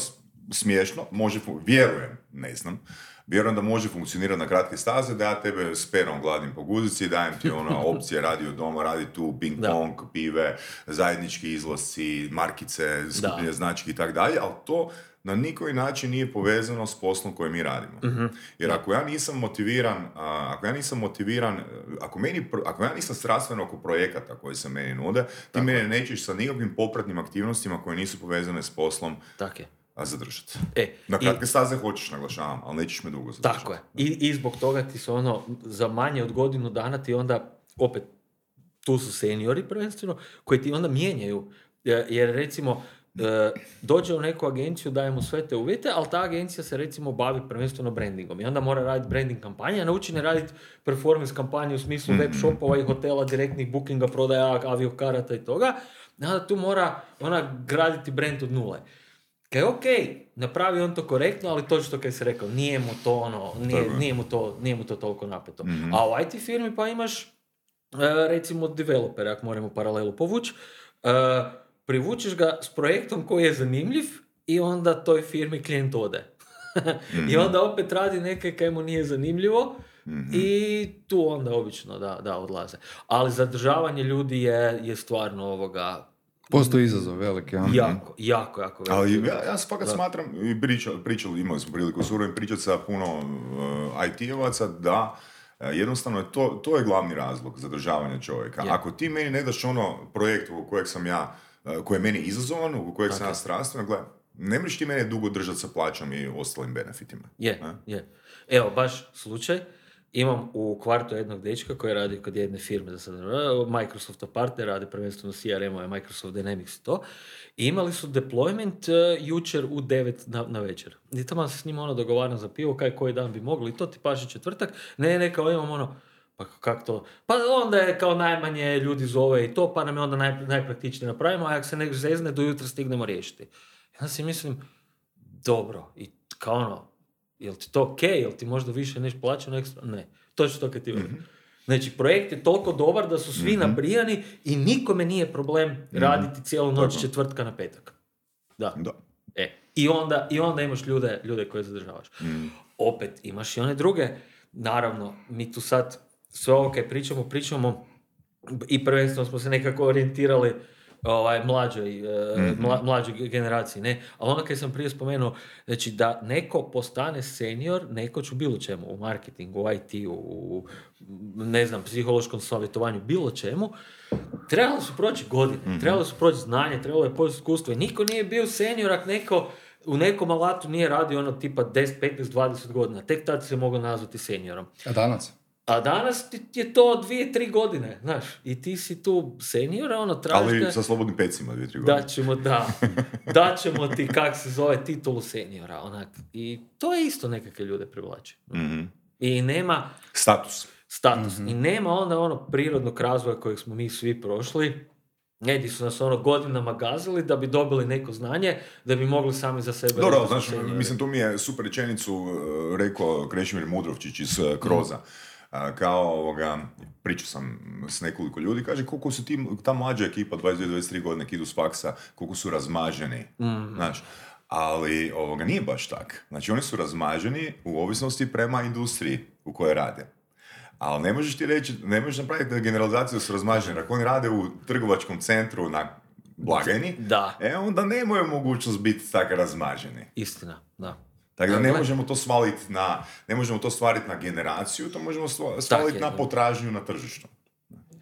smiješno, može, vjerujem, ne znam, vjerujem da može funkcionirati na kratke staze, da ja tebe s perom gladim po guzici, dajem ti ono opcije, radi od doma, radi tu ping pong, pive, zajednički izlasci, markice, skupljanje znački i tako dalje, ali to na nikoji način nije povezano s poslom koji mi radimo. Mhm. Jer ako ja nisam motiviran, ako ja nisam motiviran, ako, meni, ako ja nisam strastveno oko projekata koji se meni nude, ti mene nećeš sa nikakvim popratnim aktivnostima koje nisu povezane s poslom Tako je a zadržati. E, Na kratke i, staze hoćeš, naglašavam, ali nećeš me dugo zadržati. Tako je. I, I zbog toga ti se ono, za manje od godinu dana ti onda, opet, tu su seniori prvenstveno, koji ti onda mijenjaju. Jer recimo, e, dođe u neku agenciju, dajemo sve te uvjete, ali ta agencija se recimo bavi prvenstveno brandingom i onda mora raditi branding kampanje, a nauči ne raditi performance kampanje u smislu web shopova i hotela, direktnih bookinga, prodaja aviokarata i toga. Onda tu mora ona graditi brand od nule. Kaj ok, napravi on to korektno, ali to što kaj se rekao, nije mu to ono, nije, nije, mu, to, nije mu to toliko napeto. mm A u IT firmi pa imaš, e, recimo, developer, ako moramo paralelu povući, e, privučeš ga s projektom koji je zanimljiv i onda toj firmi klijent ode. I mhm. onda opet radi neke kaj mu nije zanimljivo mhm. i tu onda obično da, da odlaze. Ali zadržavanje ljudi je, je stvarno ovoga Postoji izazov veliki. Ja. Jako, jako, jako veliki. Ali ja, ja fakat smatram, i pričali, pričali, imali smo priliku surovim pričati sa puno uh, IT-ovaca, da uh, jednostavno je to, to je glavni razlog zadržavanja čovjeka. Ako ti meni ne daš ono projekt u kojeg sam ja, uh, koji je meni izazovan, u kojeg sam ja strastven, gle, ne možeš ti mene dugo držati sa plaćom i ostalim benefitima. Je, je. Evo, baš slučaj, imam u kvartu jednog dečka koji radi kod jedne firme, da sad Microsoft partner, radi prvenstveno CRM-ove, Microsoft Dynamics i to. I imali su deployment uh, jučer u 9 na, na večer. I tamo se s njima ono dogovaram za pivo, kaj koji dan bi mogli. I to ti paše četvrtak. Ne, ne, kao imam ono, pa kako to? Pa onda je kao najmanje ljudi zove i to, pa nam je onda naj, najpraktičnije napravimo, a ako se nek zezne, do jutra stignemo riješiti. Ja si mislim, dobro, i kao ono, Jel ti to ok? Jel ti možda više neš plaćano ekstra? Ne. Točno to kad ti mm Znači, projekt je toliko dobar da su svi mm nabrijani i nikome nije problem mhm. raditi cijelu noć četvrtka na petak. Da. da. E. I onda, I onda imaš ljude, ljude koje zadržavaš. Mhm. Opet imaš i one druge. Naravno, mi tu sad sve ovo kaj pričamo, pričamo i prvenstveno smo se nekako orijentirali ovaj, mlađoj, mm mlađoj generaciji, ne? Ali ono kad sam prije spomenuo, znači da neko postane senior, neko ću bilo čemu, u marketingu, u IT-u, u, ne znam, psihološkom savjetovanju, bilo čemu, trebalo su proći godine, mm trebalo su proći znanje, trebalo je proći iskustvo i niko nije bio senior ako neko u nekom alatu nije radio ono tipa 10, 15, 20 godina. Tek tad se mogao nazvati seniorom. A danas? A danas ti je to dvije, tri godine, znaš, i ti si tu senior, ono, traži... Ali sa slobodnim pecima dvije, tri godine. Da ćemo, da, da ćemo ti, kak se zove, titulu seniora, onak. I to je isto nekakve ljude privlači. mm I nema... Status. Status. I nema onda ono prirodnog razvoja kojeg smo mi svi prošli, Edi su nas ono godinama gazili da bi dobili neko znanje, da bi mogli sami za sebe... Dobro, znaš, mislim, tu mi je super rečenicu uh, rekao Krešimir Mudrovčić iz uh, Kroza. Uh, kao ovoga, pričao sam s nekoliko ljudi, kaže koliko su ti, ta mlađa ekipa 22-23 godine idu s faksa, koliko su razmaženi, mm. znaš. Ali ovoga nije baš tak. Znači oni su razmaženi u ovisnosti prema industriji u kojoj rade. Ali ne možeš ti reći, ne možeš napraviti generalizaciju s razmaženjem. Ako oni rade u trgovačkom centru na blagajni, da. e onda nemaju mogućnost biti tako razmaženi. Istina, da. Tako da ne možemo to svaliti na, ne možemo to stvariti na generaciju, to možemo svaliti na potražnju na tržištu.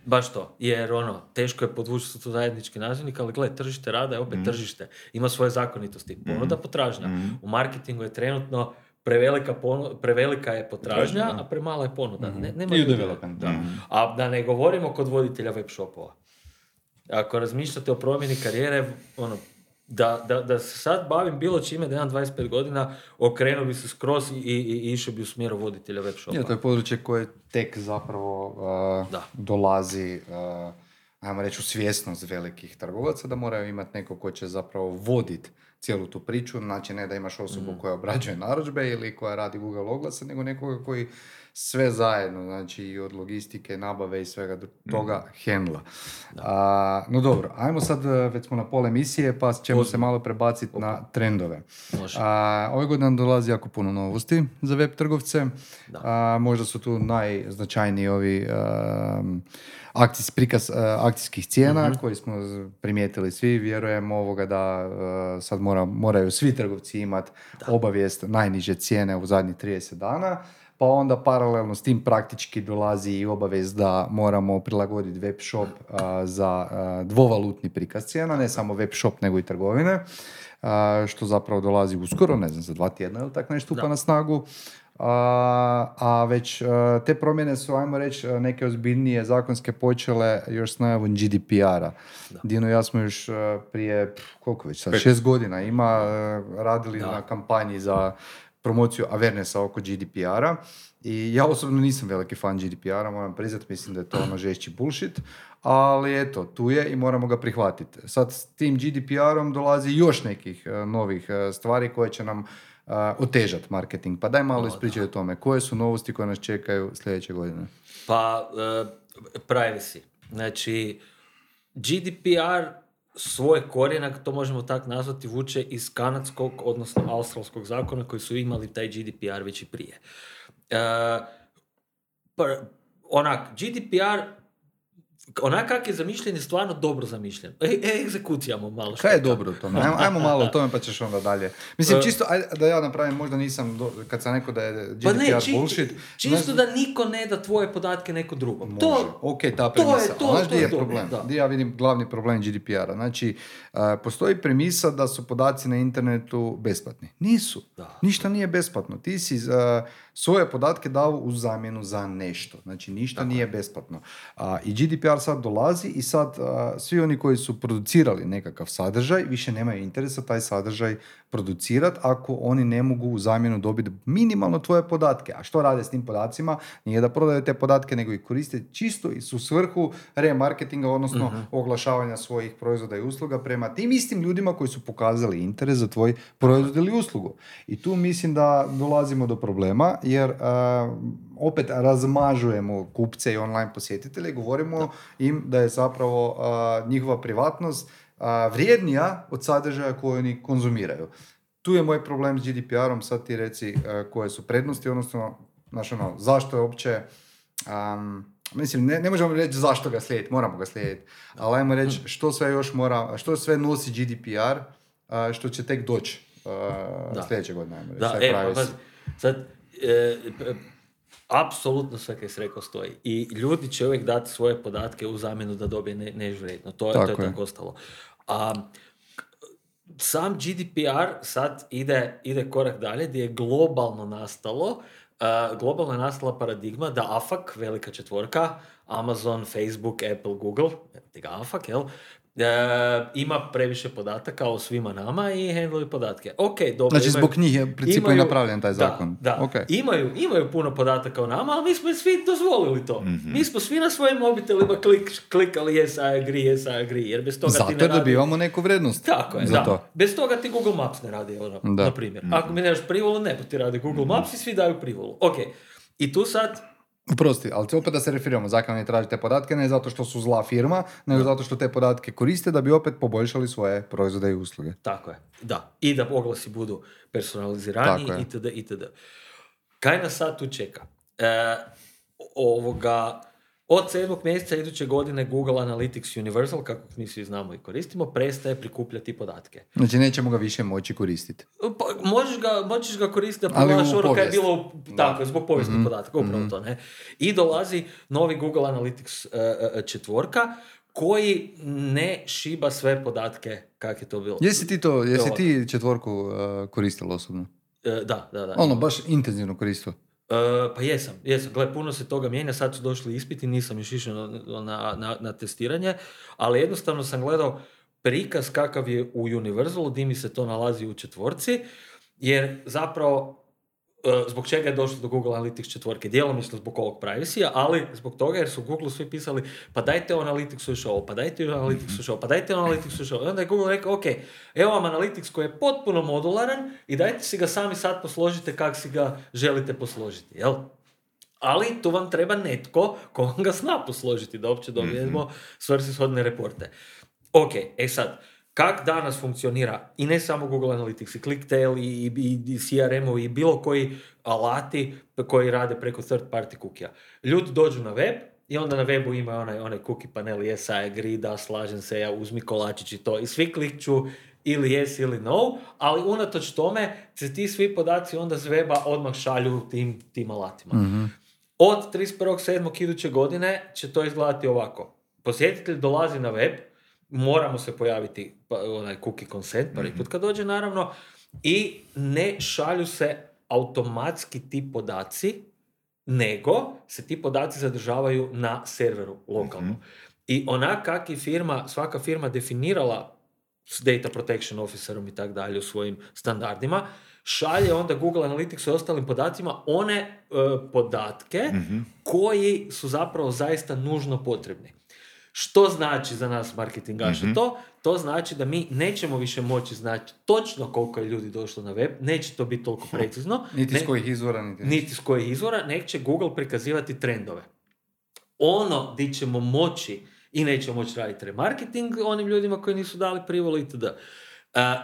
Baš to, jer ono, teško je podvući to zajednički nazivnik, ali gle, tržište rada je opet mm. tržište, ima svoje zakonitosti, ponuda, mm. potražnja. Mm. U marketingu je trenutno prevelika, prevelika je potražnja, a premala je ponuda. Ne, mhm. nema I da. A da ne govorimo kod voditelja web shopova. Ako razmišljate o promjeni karijere, ono, da, da, da se sad bavim bilo čime da imam 25 godina, okrenuo bi se skroz i, i, i išao bi u smjeru voditelja web shopa. Ja, to je područje koje tek zapravo uh, dolazi uh, ajmo reći u svjesnost velikih trgovaca da moraju imati neko ko će zapravo voditi cijelu tu priču, znači ne da imaš osobu mm. koja obrađuje narudžbe ili koja radi Google oglase, nego nekoga koji sve zajedno, znači i od logistike, nabave i svega toga mm. hendla. A, no dobro, ajmo sad, e, već smo na pol emisije, pa ćemo se malo prebaciti na trendove. A, ove godine nam dolazi jako puno novosti za web trgovce. A, možda su tu najznačajniji ovi akcijs, prikaz uh, akcijskih cijena uh koji smo primijetili svi. Vjerujem ovoga da uh, sad mora, moraju svi trgovci imati obavijest najniže cijene u zadnjih 30 dana. Pa onda paralelno s tim praktički dolazi i obavijest da moramo prilagoditi web shop uh, za dvovalutni prikaz cijena, ne samo web shop nego i trgovine, što zapravo dolazi uskoro, ne znam, za dva tjedna ili tako nešto stupa na snagu. A, a već te promjene su, ajmo reći, neke ozbiljnije zakonske počele još s najavom GDPR-a. Dino i ja smo još prije, koliko već sad, šest godina ima, radili na kampanji za promociju awarenessa oko GDPR-a. I ja osobno nisam veliki fan GDPR-a, moram priznati, mislim da je to ono žešći bullshit, ali eto, tu je i moramo ga prihvatiti. Sad s tim GDPR-om dolazi još nekih novih stvari koje će nam uh, otežati marketing. Pa daj malo ispričaj o tome. Koje su novosti koje nas čekaju sljedeće godine? Pa, privacy. Znači, GDPR svoj korijenak, to možemo tako nazvati, vuče iz kanadskog, odnosno australskog zakona koji su imali taj GDPR već i prije. Uh, onak, GDPR onak kak je zamišljen je stvarno dobro zamišljen. E, e egzekucijamo malo. Kaj je dobro u tome? Ajmo, ajmo malo o tome pa ćeš onda dalje. Mislim, e, čisto da ja napravim, možda nisam, do, kad sam rekao da je GDPR pa ne, či, bullshit. Čisto da niko ne da tvoje podatke neko drugom. Može. To, ok, ta premisa. To je, to, Znaš gdje je problem? Da. Gdje ja vidim glavni problem GDPR-a? Znači, uh, postoji premisa da su podaci na internetu besplatni. Nisu. Da. Ništa nije besplatno. Ti si uh, svoje podatke dao u zamjenu za nešto. Znači, ništa nije besplatno. Uh, I GDPR sad dolazi i sad svi oni koji su producirali nekakav sadržaj više nemaju interesa taj sadržaj producirati ako oni ne mogu u zamjenu dobiti minimalno tvoje podatke. A što rade s tim podacima? Nije da prodaju te podatke, nego ih koriste čisto i su svrhu remarketinga, odnosno uh oglašavanja svojih proizvoda i usluga prema tim istim ljudima koji su pokazali interes za tvoj proizvod ili uslugu. I tu mislim da dolazimo do problema, jer opet razmažujemo kupce i online posjetitelje, govorimo im da je zapravo njihova privatnost vrijednija od sadržaja koje oni konzumiraju. Tu je moj problem s GDPR-om, sad ti reci koje su prednosti, odnosno, znaš ono, zašto je uopće, mislim, ne, ne možemo reći zašto ga slijediti, moramo ga slijediti, ali ajmo reći što sve još mora, što sve nosi GDPR, što će tek doći sljedeće godine, ajmo reći. Da, e, pa, sad, e, Apsolutno sve kaj si rekao stoji. I ljudi će uvijek dati svoje podatke u zamjenu da dobije ne, nežvredno. To, tako to je tako ostalo. A, sam GDPR sad ide, ide korak dalje gdje je globalno nastalo globalna je nastala paradigma da AFAK, velika četvorka, Amazon, Facebook, Apple, Google, ga AFAK, jel, E, ima previše podataka o svima nama i handluju podatke. Ok, dobro. Znači zbog njih je u principu imaju, napravljen taj zakon. Da, da. Imaju, imaju puno podataka o nama, ali mi smo svi dozvolili to. Mm-hmm. Mi smo svi na svojim mobitelima klik, klikali yes, I agree, yes, I agree. Jer bez toga Zato ti ne radi... dobivamo neku vrednost. Tako je, za da. To. Bez toga ti Google Maps ne radi, ono, na primjer. Mm-hmm. Ako mi nemaš privolu, ne ti radi Google mm-hmm. Maps i svi daju privolu. Ok, i tu sad Prosti, ali opet da se referiramo, zakon ne traži te podatke ne zato što su zla firma, nego zato što te podatke koriste da bi opet poboljšali svoje proizvode i usluge. Tako je, da. I da oglasi budu personalizirani itd. itd. Kaj nas sad tu čeka? E, ovoga, od sedmog mjeseca iduće godine Google Analytics Universal, kako mi svi znamo i koristimo, prestaje prikupljati podatke. Znači nećemo ga više moći koristiti. Pa, možeš, ga, možeš ga koristiti da pogledaš ono je bilo tako, zbog povijesnih mm podataka, upravo mm to. Ne? I dolazi novi Google Analytics uh, četvorka, koji ne šiba sve podatke kak je to bilo. Jesi ti to, jesi ti četvorku uh, koristila osobno? da, da, da. Ono, baš intenzivno koristio. Uh, pa jesam, jesam. Gle, puno se toga mijenja, sad su došli ispiti, nisam još išao na, na, na, testiranje, ali jednostavno sam gledao prikaz kakav je u Universalu, di mi se to nalazi u četvorci, jer zapravo zbog čega je došlo do Google Analytics četvorke. Djelomično zbog ovog privacy ali zbog toga jer su Google svi pisali pa dajte u Analyticsu još ovo, pa dajte u Analyticsu još ovo, pa dajte u Analyticsu još ovo. I onda je Google rekao, ok, evo vam Analytics koji je potpuno modularan i dajte si ga sami sad posložite kako si ga želite posložiti, jel? Ali tu vam treba netko ko vam ga zna posložiti da uopće dobijemo mm-hmm. svrsishodne reporte. Ok, e sad, kak danas funkcionira i ne samo Google Analytics, i ClickTail, i, i, i CRM-ovi, i bilo koji alati koji rade preko third party kukija. Ljudi dođu na web i onda na webu ima onaj, onaj cookie panel, yes, I agree, da, slažem se, ja uzmi kolačić i to. I svi klikću ili yes ili no, ali unatoč tome se ti svi podaci onda s weba odmah šalju tim, tim alatima. Mm-hmm. Od 31.7. iduće godine će to izgledati ovako. Posjetitelj dolazi na web, moramo se pojaviti pa, onaj cookie consent prvi mhm. put kad dođe naravno i ne šalju se automatski ti podaci nego se ti podaci zadržavaju na serveru lokalno. Mhm. I onak kak je firma, svaka firma definirala s data protection officerom i tak dalje u svojim standardima, šalje onda Google Analytics i ostalim podacima one e, podatke mhm. koji su zapravo zaista nužno potrebni. Što znači za nas marketingaše mm to? To znači da mi nećemo više moći znati točno koliko je ljudi došlo na web, neće to biti toliko hm. precizno. niti ne, s kojih izvora. Niti, niti s kojih izvora, nek će Google prikazivati trendove. Ono di ćemo moći i nećemo moći raditi remarketing onim ljudima koji nisu dali privolu itd. Uh,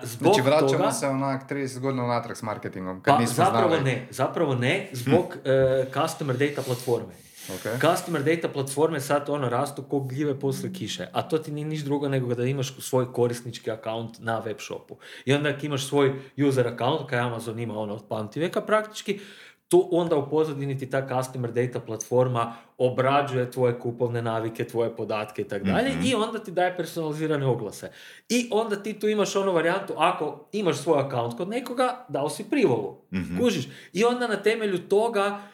zbog znači vraćamo toga, se onak 30 godina natrag s marketingom. Kad pa zapravo ne, zapravo ne, zbog uh, customer data platforme. Okay. Customer data platforme sad ono rastu ko gljive posle kiše, a to ti nije niš drugo nego da imaš svoj korisnički account na web shopu. I onda ako imaš svoj user account, kaj Amazon ima ono od pamtiveka praktički, tu onda u pozadini ti ta customer data platforma obrađuje tvoje kupovne navike, tvoje podatke i tako dalje mhm. i onda ti daje personalizirane oglase. I onda ti tu imaš onu varijantu, ako imaš svoj account kod nekoga, dao si privolu. mm Kužiš? I onda na temelju toga uh,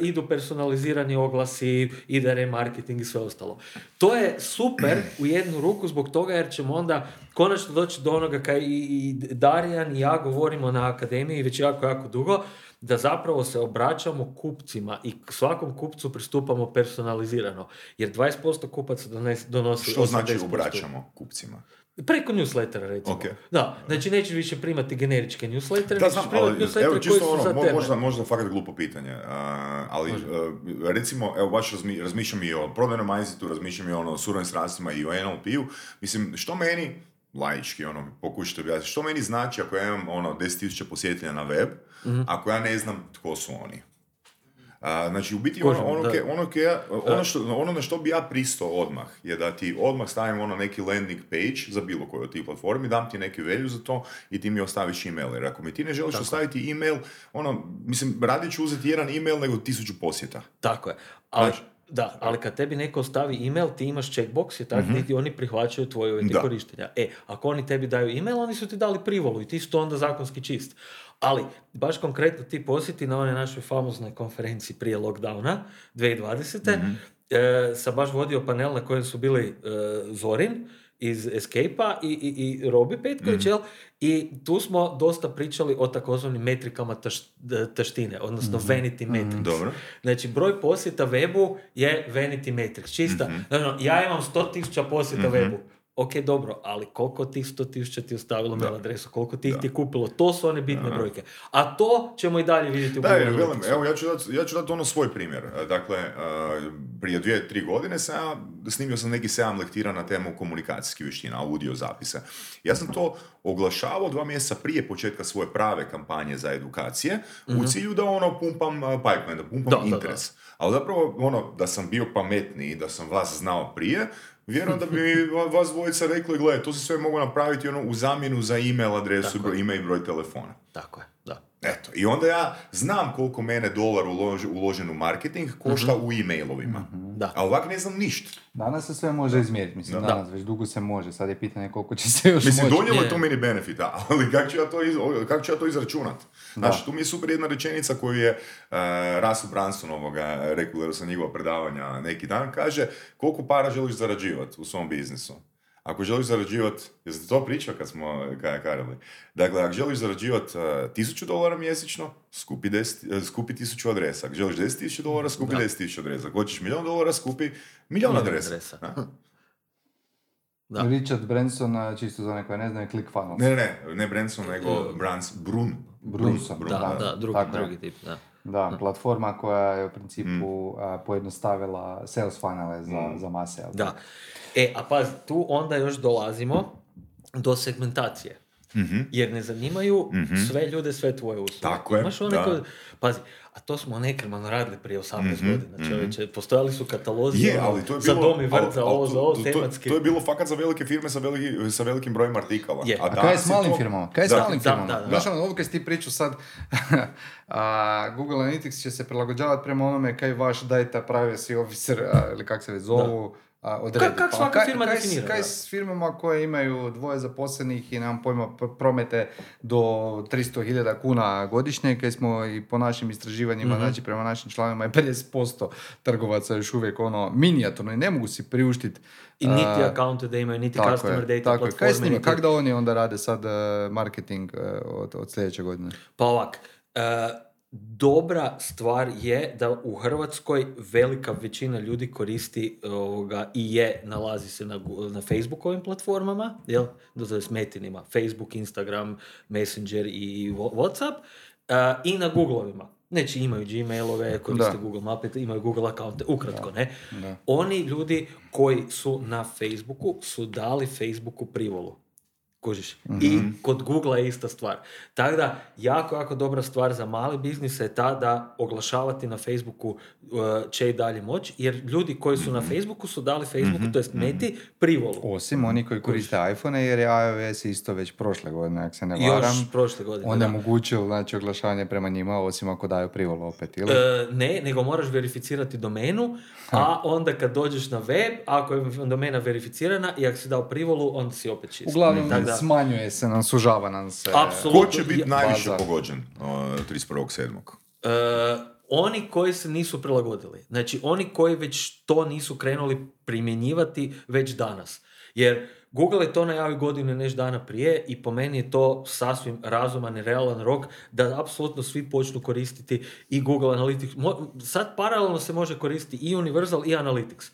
idu personalizirani oglasi, ide remarketing i sve ostalo. To je super u jednu ruku zbog toga jer ćemo onda konačno doći do onoga kaj i, i Darijan i ja govorimo na akademiji već jako, jako dugo, da zapravo se obraćamo kupcima i svakom kupcu pristupamo personalizirano. Jer 20% kupaca donosi Što znači obraćamo kupcima? Preko newslettera, recimo. Okay. Da, znači nećeš više primati generičke newslettere, da, znam, ali, evo, čisto ono, mo, možda, možda fakat glupo pitanje, uh, ali uh, recimo, evo baš razmi, razmišljam i o prodajnom mindsetu, razmišljam i ono, o surovim sredstvima i o NLP-u, mislim, što meni, laički, ono, pokušajte objasniti, što meni znači ako ja imam ono 10.000 posjetitelja na web, mm-hmm. ako ja ne znam tko su oni? A, znači, u biti ono, ono, ke, ono, ke ono, što, ono na što bi ja pristao odmah je da ti odmah stavim ono neki landing page za bilo koju od tih platformi, dam ti neki value za to i ti mi ostaviš email. Jer ako mi ti ne želiš Tako. ostaviti email, ono, mislim, radit ću uzeti jedan email nego tisuću posjeta. Tako je. Ali, Da, ali kad tebi neko ostavi email, ti imaš checkbox i tako mm oni prihvaćaju tvoje uvjete korištenja. E, ako oni tebi daju email, oni su ti dali privolu i ti su to onda zakonski čist. Ali, baš konkretno ti posjeti na onoj našoj famoznoj konferenciji prije lockdowna 2020. mm E, sam baš vodio panel na kojem su bili e, Zorin iz Escape-a i, i, i Robi Petković, mm I tu smo dosta pričali o takozvanim metrikama taštine, odnosno mm vanity mhm. metrics. Dobro. Znači, broj posjeta webu je vanity metrics. Čista, mm ja imam 100.000 posjeta mm webu ok, dobro, ali koliko tih 100 tisuća ti ostavilo mail adresu, koliko tih ti je kupilo, to su one bitne brojke. A to ćemo i dalje vidjeti u da, evo, ja ću dati ja ću dat ono svoj primjer. E, dakle, e, prije dvije, tri godine sam ja, snimio sam neki sedam lektira na temu komunikacijskih vještina, audio zapisa. Ja sam to oglašavao dva mjeseca prije početka svoje prave kampanje za edukacije, u mhm. cilju da ono pumpam e, pipeline, da pumpam interes. Ali zapravo, ono, da sam bio pametniji, da sam vas znao prije, Vjerujem da bi vas dvojica rekli, gle, to se sve mogu napraviti ono u zamjenu za e-mail adresu, broj, ime i broj telefona. Tako je. Eto, i onda ja znam koliko mene dolar ulož, uložen u marketing košta uh u e-mailovima. uh Da. A ovak ne znam ništa. Danas se sve može izmjeriti, mislim, da. danas već dugo se može, sad je pitanje koliko će se još mislim, donijelo to meni benefita, ali kako ću ja to, iz, kak ću ja to izračunat? Znači, tu mi je super jedna rečenica koju je uh, Russell Branson ovoga, rekao sam njegova predavanja neki dan, kaže koliko para želiš zarađivati u svom biznisu? Ako želiš zarađivati, jeste to pričao kad smo karali? Dakle, ako želiš zarađivati uh, tisuću dolara mjesečno, skupi, deset, uh, skupi tisuću adresa. Ako želiš deset tisuća dolara, skupi deset tisuća adresa. Ako hoćeš milijon dolara, skupi milijon adresa. adresa. Da. Richard Branson, čisto za neko ne znam, je ClickFunnels. Ne, ne, ne Branson, nego Brans, Brun. Brunson. Brun, da, da, da, drugi, drugi tip, da. Da, platforma koja je u principu mm. pojednostavila sales funnele za, mm. za mase. Da. E, a pazi, tu onda još dolazimo do segmentacije. Mm-hmm. Jer ne zanimaju mm-hmm. sve ljude, sve tvoje usluge. Tako je, Imaš da. Ko, pazi, a to smo nekrmano radili prije 18 mm-hmm. godina, mhm. čovječe. Postojali su katalozi je, ono, ali to je bilo, za dom i vrt, za ovo, za ovo, tematski. To, to, je bilo fakat za velike firme sa, veliki, sa velikim brojem artikala. Je. A, a kaj je s malim to... firmama? Kaj je s malim firmama? Da, da, da. Znaš, ono, si ti pričao sad, a, Google Analytics će se prilagođavati prema onome kaj vaš data privacy officer, a, ili kak se već zovu, da odredi. Kako svaka pa, firma kaj, definira? Kaj s firmama koje imaju dvoje zaposlenih i nam pojma promete do 300.000 kuna godišnje, kaj smo i po našim istraživanjima, mm-hmm. znači prema našim članovima je 50% trgovaca još uvijek ono minijaturno i ne mogu si priuštiti i niti uh, akaunte da imaju, niti customer je, data platforme. Kaj s njima? Kako da oni onda rade sad uh, marketing uh, od, od sljedeće godine? Pa ovak, uh, dobra stvar je da u Hrvatskoj velika većina ljudi koristi ovoga, i je, nalazi se na, na Facebookovim platformama, jel? To je metinima, Facebook, Instagram, Messenger i Whatsapp, uh, i na Googleovima. Znači imaju Gmailove, koriste da. Google Mape, imaju Google akaunte, ukratko, ne? Da. Oni ljudi koji su na Facebooku su dali Facebooku privolu. Kužiš. I mhm. kod Google je ista stvar. Tako da, jako, jako dobra stvar za mali biznis je ta da oglašavati na Facebooku uh, će i dalje moći, jer ljudi koji su na mhm. Facebooku su dali Facebooku, mm to jest meti, privolu. Osim oni koji koriste iPhone, jer je iOS isto već prošle godine, ako se ne varam. Još prošle godine, On je omogućio znači, oglašavanje prema njima, osim ako daju privolu opet, ili? Uh, ne, nego moraš verificirati domenu, a onda kad dođeš na web, ako je domena verificirana i ako si dao privolu, onda si opet čist. Uglavnom, da. smanjuje se nam, sužava nam se. Apsolutno. Ko će biti najviše pogođen uh, 31.7.? Uh, oni koji se nisu prilagodili. Znači, oni koji već to nisu krenuli primjenjivati već danas. Jer Google je to najavio godine neš dana prije i po meni je to sasvim razuman i realan rok da apsolutno svi počnu koristiti i Google Analytics. Sad paralelno se može koristiti i Universal i Analytics.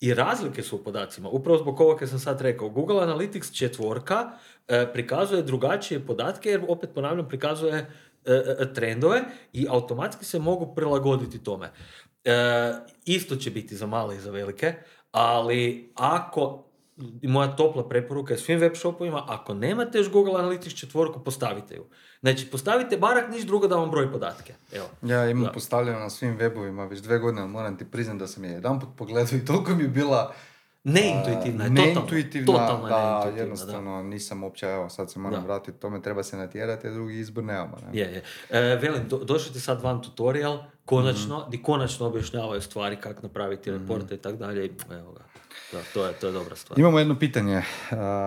I razlike su u podacima. Upravo zbog ovoga sam sad rekao. Google Analytics četvorka e, prikazuje drugačije podatke jer opet ponavljam prikazuje e, e, trendove i automatski se mogu prilagoditi tome. isto će biti za male i za velike, ali ako moja topla preporuka je svim web shopovima, ako nemate još Google Analytics četvorku, postavite ju. Znači, postavite barak, niš drugo da vam broj podatke. Evo. Ja imam postavljeno na svim webovima već dve godine, moram ti priznati da sam je jedan put pogledao i toliko mi je bila Neintuitivna je, Neintuitivna, totalno, da, jednostavno nisam uopće, evo sad se moram vratiti, tome treba se natjerati, a drugi izbor nemamo. Ne? Je, je. E, velim, do, došli ti sad van tutorial, konačno, mm-hmm. di konačno objašnjavaju stvari kako napraviti mhm. reporte i tako dalje, evo ga. Da, to je, to je dobra stvar. Imamo jedno pitanje.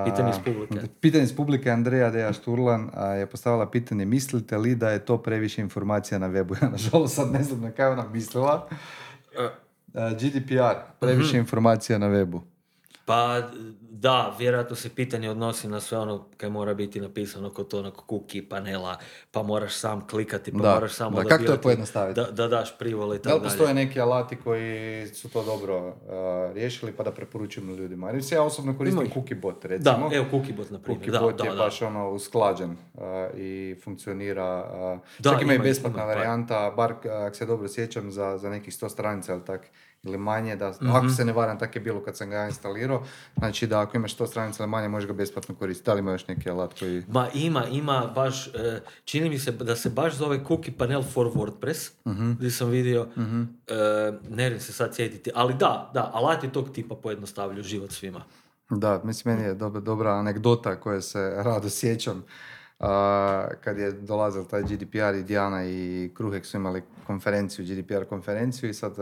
Pitanje iz publike. Pitanje iz publike Andreja Deja Šturlan je postavila pitanje mislite li da je to previše informacija na webu? Ja nažalost sad ne znam na kaj ona mislila. Uh, GDPR, previše uh informacija na webu. Pa da, vjerojatno se pitanje odnosi na sve ono kaj mora biti napisano kod onog kuki panela, pa moraš sam klikati, pa da, moraš samo da, kako to pojednostaviti? Da, da daš privole i tako Da li postoje neki alati koji su to dobro uh, riješili pa da preporučujemo ljudima? Jer se ja osobno koristim Cookiebot, recimo. Da, evo Cookiebot, na primjer. Cookiebot da, je da, baš ono usklađen uh, i funkcionira. Uh, da, čak ima, i besplatna varijanta, bar ako se dobro sjećam, za, za nekih 100 stranica, ali tak, ili manje, da, mm-hmm. ako se ne varam, tako je bilo kad sam ga instalirao, znači da ako imaš 100 stranica ili manje, možeš ga besplatno koristiti. Da li ima još neki alat koji... Ma ima, ima baš, e, čini mi se da se baš zove cookie panel for WordPress, mm-hmm. gdje sam vidio, mm-hmm. ne se sad sjetiti, ali da, da, alati tog tipa pojednostavljuju život svima. Da, mislim, meni je dobra, dobra anegdota koja se rado sjećam. Uh, kad je dolazil taj GDPR i Diana i Kruhek su imali konferenciju, GDPR konferenciju i sad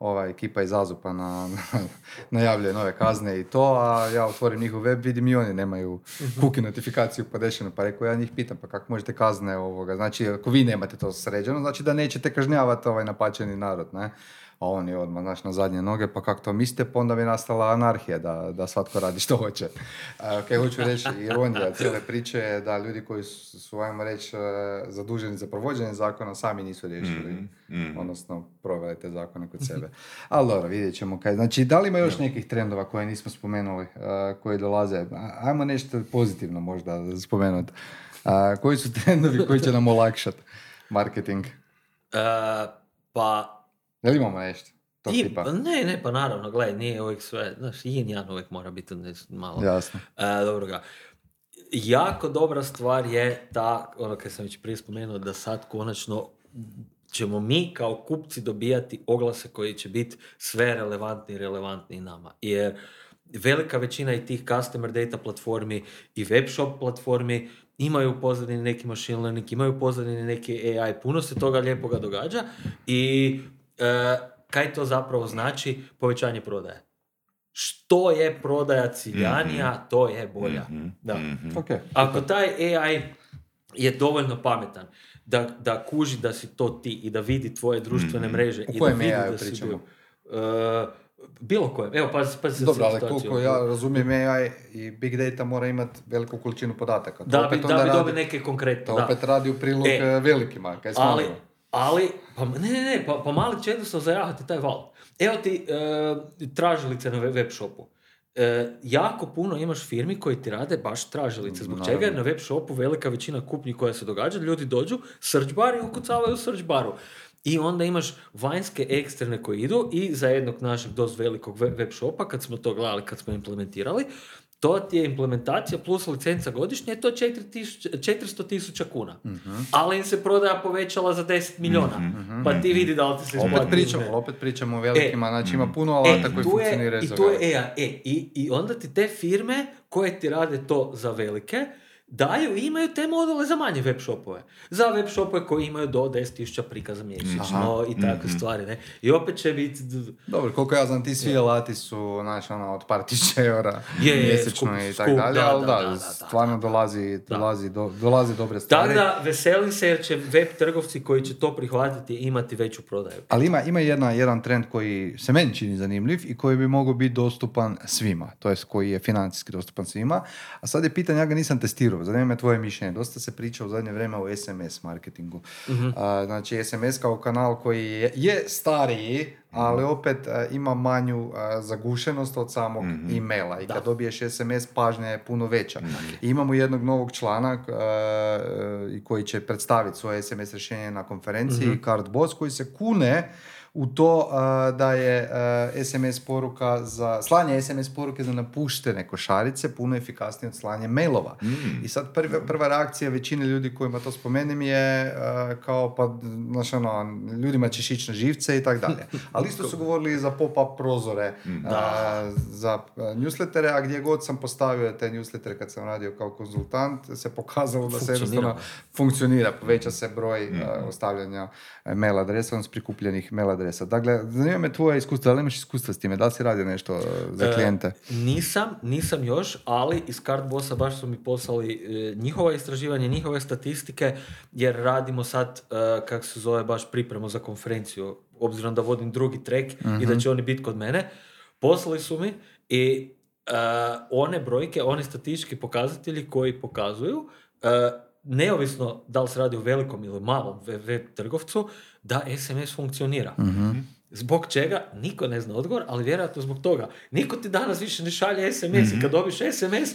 ova ekipa iz Azupa na, na, najavljuje nove kazne i to, a ja otvorim njihov web, vidim i oni nemaju cookie notifikaciju podešenu, pa rekao ja njih pitam, pa kako možete kazne ovoga, znači ako vi nemate to sređeno, znači da nećete kažnjavati ovaj napačeni narod, ne? A on je odmah znaš, na zadnje noge, pa kako to mislite, pa onda bi nastala anarhija da, da svatko radi što hoće. Kaj hoću reći, ironija cijele priče je da ljudi koji su, ajmo reći, e, zaduženi za provođenje zakona sami nisu riješili, mm-hmm. odnosno proveli te zakone kod sebe. Ali dobro, vidjet ćemo kaj. Znači, da li ima još nekih trendova koje nismo spomenuli, uh, koji dolaze? Ajmo nešto pozitivno možda spomenuti. Koji su trendovi koji će nam olakšati marketing? Uh, pa Jel imamo nešto? I, Ne, ne, pa naravno, gledaj, nije uvijek sve, znaš, yin yang uvijek mora biti malo. Jasno. E, dobro ga. Jako dobra stvar je ta, ono kad sam već prije spomenuo, da sad konačno ćemo mi kao kupci dobijati oglase koji će biti sve relevantni i relevantni nama. Jer velika većina i tih customer data platformi i web shop platformi imaju u pozadini neki machine learning, imaju pozadini neki AI, puno se toga lijepoga događa i kaj to zapravo znači povećanje prodaje. Što je prodaja ciljanija, mm-hmm. to je bolja. Mm-hmm. Da. Mm-hmm. Okay. Ako taj AI je dovoljno pametan da, da kuži da si to ti i da vidi tvoje društvene mreže i da vidi AI da si bio, uh, bilo kojem. Evo, pa, pa se Dobro, ali koliko ja razumijem AI i Big Data mora imati veliku količinu podataka. To da bi, da bi dobili neke konkretne. To opet radi u prilog e, velikima. Kaj ali, ali, pa ne, ne, ne, pa, pa mali će jednostavno zajahati taj val. Evo ti e, tražilice na web shopu. E, jako puno imaš firmi koji ti rade baš tražilice. Zbog čega je na web shopu velika većina kupnji koja se događa, ljudi dođu, search bar i ukucavaju u search baru. I onda imaš vanjske eksterne koji idu i za jednog našeg dosta velikog web shopa, kad smo to gledali, kad smo implementirali, to ti je implementacija plus licenca godišnje, to je 400 tisuća kuna. uh Ali im se prodaja povećala za 10 milijuna. uh Pa ti vidi da li ti se opet pričamo, opet pričamo o velikima, e, znači ima puno alata e, koji funkcioniraju za I, to je, e, e, i, I onda ti te firme koje ti rade to za velike, daju imaju te module za manje web shopove. Za web shopove koji imaju do 10.000 prikaza mjesečno i takve mm stvari. Ne? I opet će biti... Dobro, koliko ja znam, ti svi alati su znaš, ono, od par tisuća eura je, mjesečno i tako dalje, ali da, da, stvarno dolazi, dolazi, do, dolazi dobre stvari. Da, veselim se jer će web trgovci koji će to prihvatiti imati veću prodaju. Ali ima, ima jedna, jedan trend koji se meni čini zanimljiv i koji bi mogao biti dostupan svima, to jest koji je financijski dostupan svima. A sad je pitanje, ja ga nisam testirao, zanima me tvoje mišljenje. Dosta se priča u zadnje vrijeme o SMS marketingu. uh znači, SMS kao kanal koji je, je stariji, ali opet ima manju zagušenost od samog mm e-maila. I kad dobiješ SMS, pažnja je puno veća. I imamo jednog novog člana i koji će predstaviti svoje SMS rješenje na konferenciji, mm Card Boss, koji se kune u to da je SMS poruka za slanje SMS poruke za napuštene košarice puno efikasnije od slanja mailova. Mm. I sad prva, prva reakcija većine ljudi kojima to spomenem je kao pa znaš ono, ljudima ćeš ići na živce i tako dalje. Ali isto su govorili za pop-up prozore, mm. za newslettere, a gdje god sam postavio te newslettere kad sam radio kao konzultant, se pokazalo da se jednostavno funkcionira, poveća se broj mm. ostavljanja e, mail adresa, odnosno prikupljenih mail adresa. Dakle, zanima me tvoje iskustvo, da li imaš iskustva s time, da li si radio nešto e, za e, klijente? nisam, nisam još, ali iz Cardbossa baš su mi poslali njihova istraživanja, njihove statistike, jer radimo sad, kako se zove, baš pripremu za konferenciju, obzirom da vodim drugi trek i da mhm. će oni biti kod mene. Poslali su mi i one brojke, one statistički pokazatelji koji pokazuju neovisno da li se radi o velikom ili malom web trgovcu, da SMS funkcionira. mm Zbog čega? Niko ne zna odgovor, ali vjerojatno zbog toga. Niko ti danas više ne šalje SMS i mhm. kad dobiš SMS,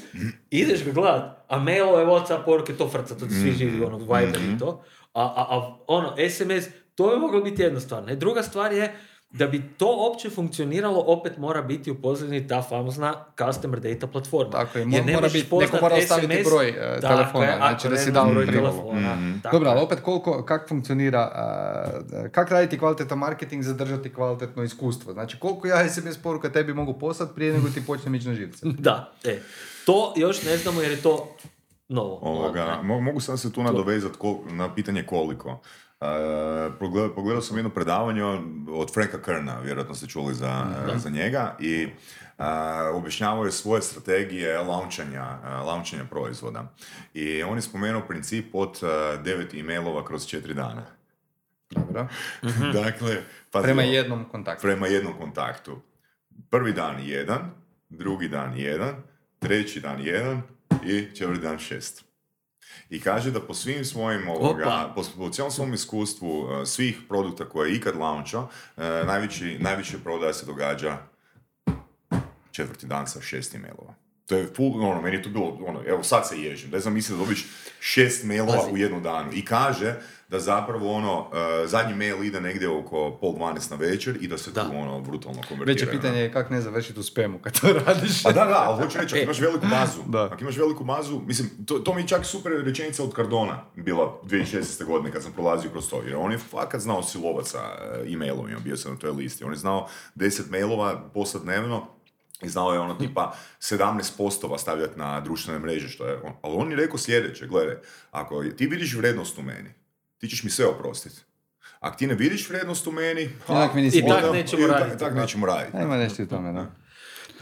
ideš ga gledat, a mailove, Whatsapp, poruke, to frca, to ti svi živi, ono, Viber i to. A, a, a ono, SMS, to je moglo biti jedna stvar. Ne, druga stvar je, da bi to opće funkcioniralo, opet mora biti u pozadini ta famozna customer data platforma. Tako je, mora biti, neko mora ostaviti broj uh, telefona, je, znači da si dao broj telefona. Mm-hmm. Dobro, ali opet koliko, kak funkcionira, uh, kak raditi kvalitetan marketing, zadržati kvalitetno iskustvo. Znači koliko ja SMS poruka tebi mogu poslati prije nego ti počnem ići na živce. da, e. To još ne znamo jer je to novo. Ovoga, mogu sam se tu nadovezati na pitanje koliko. Uh, pogledao, sam jedno predavanje od Franka Kerna, vjerojatno ste čuli za, za njega, i uh, objašnjavao je svoje strategije launchanja, uh, launchanja proizvoda. I on je spomenuo princip od uh, devet e-mailova kroz četiri dana. Dobro. dakle, pa prema jednom kontaktu. Prema jednom kontaktu. Prvi dan jedan, drugi dan jedan, treći dan jedan i četvrti dan šest. I kaže da po svim svojim ovoga, po, po cijelom svom iskustvu uh, svih produkta koje je ikad launchao, uh, najveći, najviše prodaja se događa četvrti dan sa šest mailova. To je full, ono, meni je to bilo, ono, evo sad se ježim, da znam misli da dobiš šest mailova u jednu danu. I kaže da zapravo ono, uh, zadnji mail ide negdje oko pol dvanest na večer i da se da. tu ono brutalno konvertira. Veće pitanje je kako ne završiti u spemu kad to radiš. A da, da, ali hoću reći, ako e. imaš veliku mazu, da. ako imaš veliku mazu, mislim, to, to mi je čak super rečenica od Cardona bila 2016. godine kad sam prolazio kroz to, jer on je fakat znao silovat sa uh, e-mailom, bio sam na toj listi, on je znao 10 mailova poslat dnevno, i znao je ono tipa 17 postova stavljati na društvene mreže, što je on. Ali on je rekao sljedeće, gledaj, ako ti vidiš vrednost u meni, ti ćeš mi sve oprostiti. Ako ti ne vidiš vrijednost u meni, pa, i tak nećemo raditi. Tak, nećemo raditi. Nema nešto u tome, da.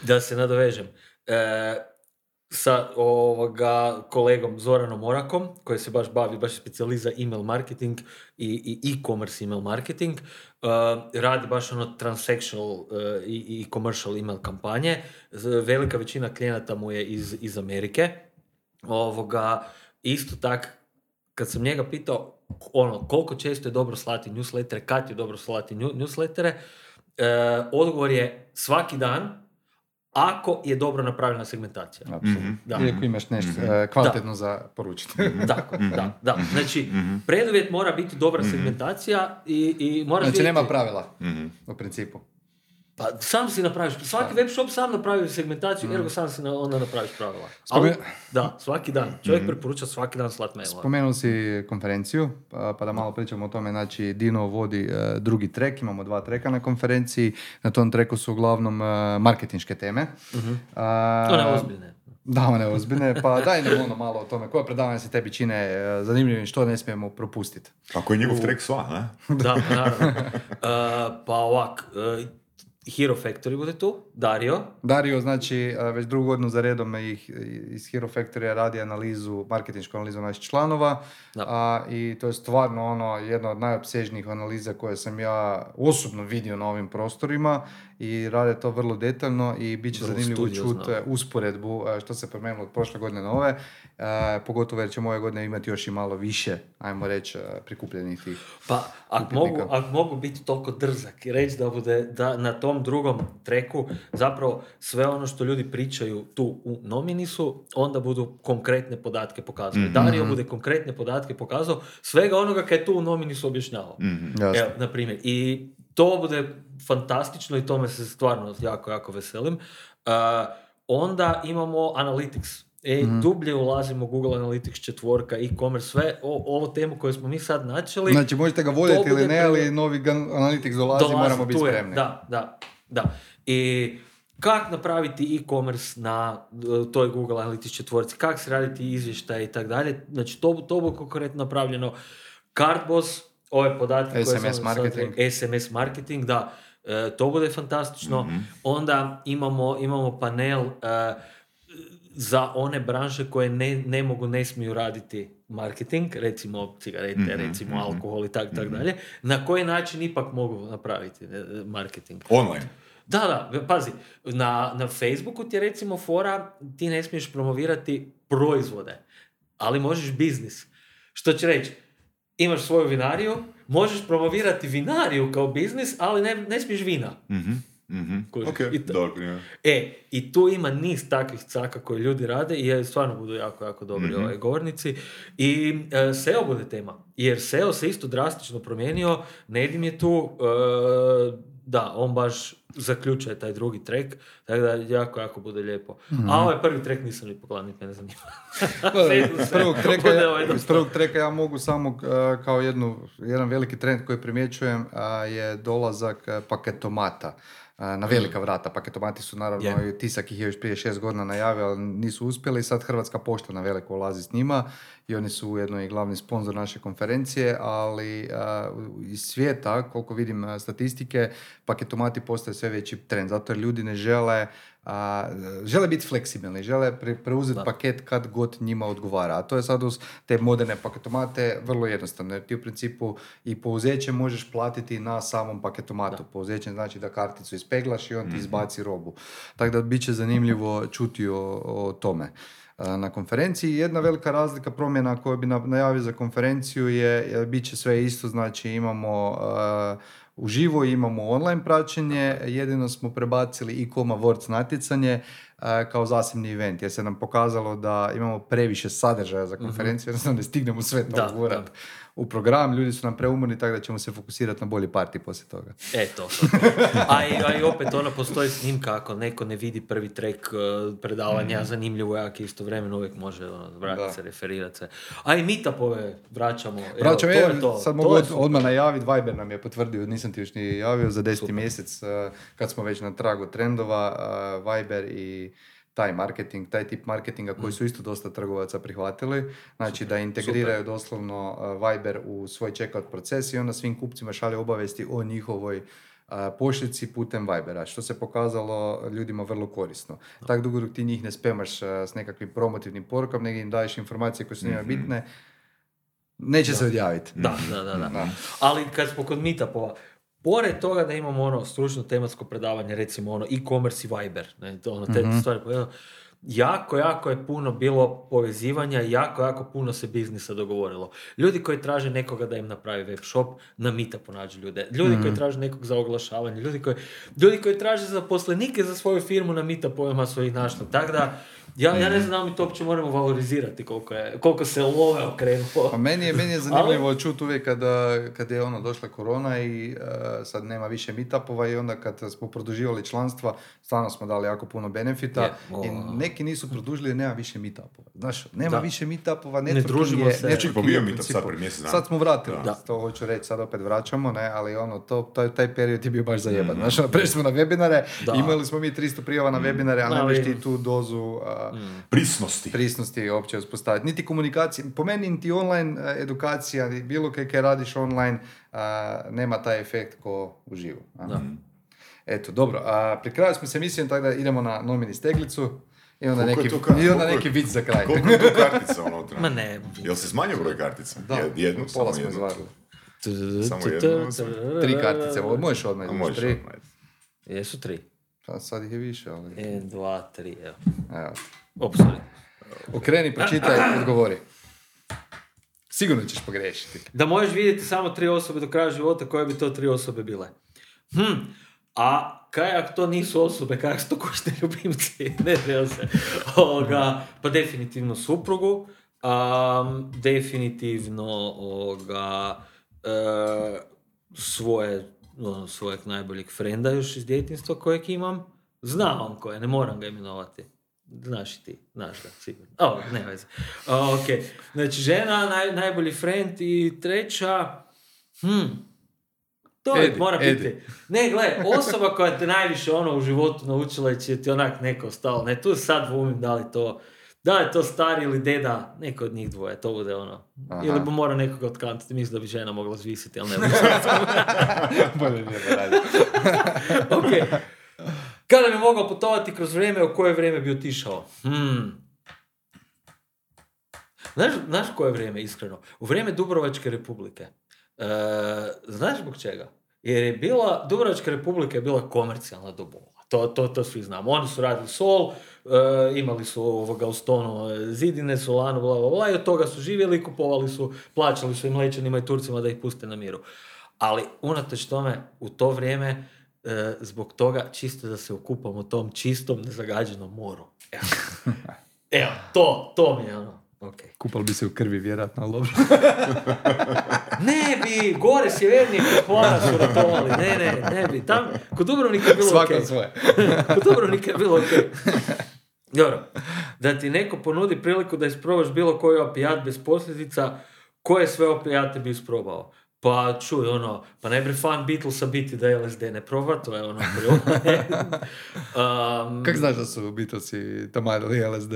Da se nadovežem. E, sa ovoga kolegom Zoranom Orakom, koji se baš bavi, baš specijaliza email marketing i, i e-commerce email marketing, uh, radi baš ono transactional uh, i, i commercial email kampanje. Velika većina klijenata mu je iz, iz Amerike. Ovoga, isto tak, kad sam njega pitao ono, koliko često je dobro slati newslettere, kad je dobro slati newslettere, uh, odgovor je svaki dan, ako je dobro napravljena segmentacija. Mm-hmm. Da. I ako imaš nešto mm-hmm. kvalitetno da. za poručiti. Tako, mm-hmm. da, da. Znači, preduvjet mora biti dobra segmentacija i, i mora Znači, nema pravila, u principu. Pa sam si napraviš, svaki web shop sam napravi segmentaciju, mm. ergo sam si na, onda napraviš pravila. Ali, da, svaki dan. Čovjek mm. preporuča svaki dan slat maila. Spomenuo si konferenciju, pa, pa, da malo pričamo o tome. Znači, Dino vodi uh, drugi trek, imamo dva treka na konferenciji. Na tom treku su uglavnom uh, marketinške teme. Mm-hmm. Uh, one ozbiljne. Da, one ozbiljne, pa daj nam ono malo o tome. Koje predavanje se tebi čine zanimljivim, što ne smijemo propustiti? Ako je njegov trek sva, ne? da, naravno. Uh, pa ovak, uh, Hero Factory bude tu, Dario. Dario, znači, već drugu godinu za redom ih, iz Hero Factory radi analizu, marketinšku analizu naših članova. A, I to je stvarno ono, jedna od najopsežnijih analiza koje sam ja osobno vidio na ovim prostorima i rade to vrlo detaljno i bit će zanimljivo čuti usporedbu što se promijenilo od prošle godine na ove. E, pogotovo jer ćemo ove godine imati još i malo više, ajmo reći, prikupljenih tih Pa, ako mogu, ak mogu biti toliko drzak i reći da bude da na tom drugom treku zapravo sve ono što ljudi pričaju tu u nominisu, onda budu konkretne podatke pokazali. Mm-hmm. Dario bude konkretne podatke pokazao, svega onoga kad je tu u nominisu objašnjavao. Mm-hmm. Evo, na primjer. I to bude fantastično i tome se stvarno jako, jako veselim. onda imamo Analytics. E, mm dublje ulazimo Google Analytics četvorka, e-commerce, sve o, ovo temu koju smo mi sad načeli. Znači možete ga voljeti ili ne, ali novi Analytics dolazi, dolazi moramo biti spremni. Da, da, da. I kako napraviti e-commerce na toj Google Analytics četvorci, kako se raditi izvještaj i tako dalje. Znači to, to bude konkretno napravljeno. Cardboss, ove podatke SMS koje marketing. Sad, SMS marketing, da, e, to bude fantastično. Mhm. Onda imamo, imamo panel e, za one branše koje ne, ne mogu, ne smiju raditi marketing, recimo cigarete, mm recimo mhm. alkohol i tako tak mhm. dalje, na koji način ipak mogu napraviti e, marketing. Online. Da, da, pazi, na, na Facebooku ti je recimo fora, ti ne smiješ promovirati proizvode, ali možeš biznis. Što će reći, imaš svoju vinariju, možeš promovirati vinariju kao biznis, ali ne, ne smiješ vina. mm Mm-hmm. Okay, I, dobro, e, I tu ima niz takvih caka koje ljudi rade i stvarno budu jako, jako dobri mm ovaj govornici. I e, SEO bude tema. Jer SEO se isto drastično promijenio. Nedim je tu, e, da, on baš zaključuje taj drugi trek, tako da jako, jako bude lijepo. Mm-hmm. A ovaj prvi trek nisam ni pogledao, niti ne zanima. iz prvog, treka, ovaj iz prvog treka ja mogu samo uh, kao jednu, jedan veliki trend koji primjećujem uh, je dolazak uh, paketomata na velika vrata. Paketomati su naravno, yeah. Tisak ih je još prije šest godina najavio, ali nisu uspjeli. Sad Hrvatska pošta na veliko ulazi s njima i oni su ujedno i glavni sponsor naše konferencije, ali iz svijeta, koliko vidim statistike, paketomati postaju sve veći trend. Zato jer ljudi ne žele a, žele biti fleksibilni, žele preuzeti paket kad god njima odgovara. A to je sad uz te moderne paketomate vrlo jednostavno, jer ti u principu i pouzeće možeš platiti na samom paketomatu. Da. znači da karticu ispeglaš i on ti mhm. izbaci robu. Tako da bit će zanimljivo čuti o, o tome na konferenciji. Jedna velika razlika promjena koju bi najavio za konferenciju je, bit će sve isto, znači imamo uživo imamo online praćenje, jedino smo prebacili i Koma Words natjecanje kao zasebni event, jer se nam pokazalo da imamo previše sadržaja za mhm. konferenciju, jednostavno ne stignemo sve to da, u program, ljudi su nam preumorni, tako da ćemo se fokusirati na bolji parti poslije toga. E, to. A i, a i opet ono postoji snimka, ako neko ne vidi prvi trek uh, predavanja, mm. zanimljivo jak istovremeno uvijek može ono, vratiti se, referirati se. A i meetupove vraćamo. Vraćamo, Evo, to je to. sad mogu odmah najaviti, Viber nam je potvrdio, nisam ti još ni javio, za deseti mjesec, uh, kad smo već na tragu trendova, uh, Viber i taj marketing, taj tip marketinga koji mm. su isto dosta trgovaca prihvatili. Znači da integriraju doslovno Viber u svoj checkout proces i onda svim kupcima šalje obavesti o njihovoj pošlici putem Vibera, što se pokazalo ljudima vrlo korisno. Tako dugo dok ti njih ne spemaš s nekakvim promotivnim porukom, nego im daješ informacije koje su njima mhm. bitne, neće se odjaviti. Da, da, da, da. Ali kad smo kod meetupova, Pored toga da imamo ono stručno tematsko predavanje, recimo ono e-commerce i Viber, ne, ono, te mm stvari, jako, jako je puno bilo povezivanja, jako, jako puno se biznisa dogovorilo. Ljudi koji traže nekoga da im napravi web shop, na mita ponađu ljude. Ljudi koji mhm. traže nekog za oglašavanje, ljudi koji, ljudi koji traže zaposlenike za svoju firmu, na mita pojma svojih našla. Tako da, ja, ja ne znam mi to uopće moramo valorizirati koliko, je, koliko se love okrenulo. Pa meni je, meni je zanimljivo Ali... čuti uvijek kada, kada je ono došla korona i uh, sad nema više meetupova i onda kad smo produživali članstva, stvarno smo dali jako puno benefita i neki nisu produžili jer nema više meetupova. Znaš, nema da. više meetupova, ne družimo se. Ne pa bio meetup sad prije mjesec Sad smo vratili, da. to hoću reći, sad opet vraćamo, ne, ali ono, to, taj, taj period je bio baš zajeban. Mm. Znaš, ono, prešli smo na webinare, imali smo mi 300 prijava na mm. webinare, a nemaš ti tu dozu uh, mm. prisnosti. Prisnosti uopće uspostaviti. Niti komunikacije, po meni niti online uh, edukacija, bilo kaj kaj radiš online, uh, nema taj efekt ko uživo. Da. Eto, dobro. A pri kraju smo se mislili, tako da idemo na nomini steglicu. I onda neki, i onda neki vic za kraj. Koliko je tu kartica unutra? Ma ne. Jel se smanjio broj kartica? Da, jednu, pola smo izvarili. Samo jednu. Tri kartice, možeš odmah izvući tri. Jesu tri. Pa sad ih je više, ali... En, dva, tri, evo. Evo. Op, sorry. Okreni, pročitaj, odgovori. Sigurno ćeš pogrešiti. Da možeš vidjeti samo tri osobe do kraja života, koje bi to tri osobe bile? Hm, a kaj ako to nisu osobe, kaj su to kućni ljubimci? ne treba se. Oga, pa definitivno suprugu, definitivno oga, e, svoje ono, svojeg najboljeg frenda još iz djetinstva kojeg imam. Zna on koje, ne moram ga imenovati. Znaš i ti, znaš ga, sigurno. O, ne veze. ok, znači žena, naj, najbolji friend i treća, hm, to je, mora biti. Ne, gle, osoba koja te najviše ono u životu naučila i će ti onak neko stalo. Ne, tu sad dvumim da li to, da je to stari ili deda, neko od njih dvoje, to bude ono. Aha. Ili bi mora nekoga otkantiti, mislim da bi žena mogla zvisiti, ali ne Bolje ok. Kada bi mogao putovati kroz vrijeme, u koje vrijeme bi otišao? Hmm. Znaš, znaš koje vrijeme, iskreno? U vrijeme Dubrovačke republike. E, znaš zbog čega? Jer je bila, Dubrovačka republika je bila komercijalna do To, to, to svi znamo. Oni su radili sol, e, imali su ovoga u stonu zidine, solanu, bla, bla, bla, i od toga su živjeli, kupovali su, plaćali su i mlečanima i Turcima da ih puste na miru. Ali, unatoč tome, u to vrijeme, e, zbog toga, čisto da se okupamo tom čistom, nezagađenom moru. Evo, Evo to, to mi je ono, Okay. Kupal bi se u krvi, vjerojatno, ali dobro. ne bi, gore sjevernije kod Hvara su ratovali, ne, ne, ne bi. Tam, kod Dubrovnika je bilo Svako okay. svoje. kod Dubrovnika je bilo okej. Dobro, da ti neko ponudi priliku da isprobaš bilo koji opijat bez posljedica, koje sve opijate bi isprobao? Pa čuj, ono, pa ne bi fan Beatlesa biti da LSD ne proba, to je ono um, Kako znaš da su Beatlesi tamadili LSD?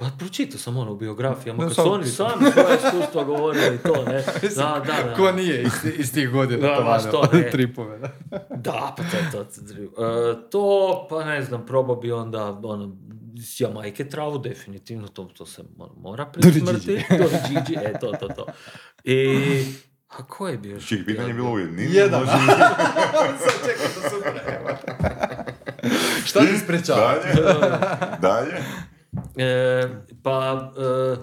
Pa pročitao sam ono u biografijama, kad su oni sami svoje iskustva govorili to, ne. Da, da, da. Ko nije iz, iz tih godina da, to što, ne. tripove, da. da, pa to, to, to, uh, to, pa ne znam, probao bi onda, ono, s Jamajke travu, definitivno, to, to se mora prismrti. Dori Gigi, e, to, to, to. I, a ko je bio? Čih, pitanje je bilo ujedni. Jedan. Sad čekam da sutra, Šta ti sprečava? Dalje? Dalje? E, pa e,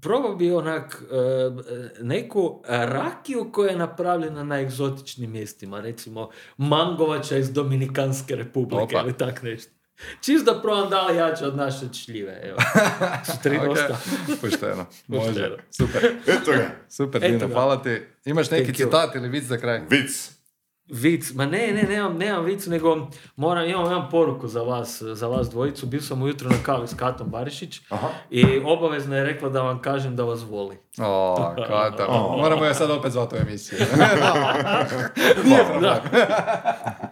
probao bi onak e, neku rakiju koja je napravljena na egzotičnim mjestima, recimo mangovača iz Dominikanske republike ili tak nešto. Čisto da probam da li jače od naše čljive. Evo. Su tri okay. dosta. Pošteno. Može. Super. Eto ga. Super, Dino. Hvala ti. Imaš neki citat ili vic za kraj? Vic. Vic, ma ne, ne, nemam, nemam vic, nego moram, imam, imam poruku za vas, za vas dvojicu. Bio sam ujutro na kavi s Katom Barišić Aha. i obavezno je rekla da vam kažem da vas voli. O, Kata, moramo je sad opet zvati u emisiju.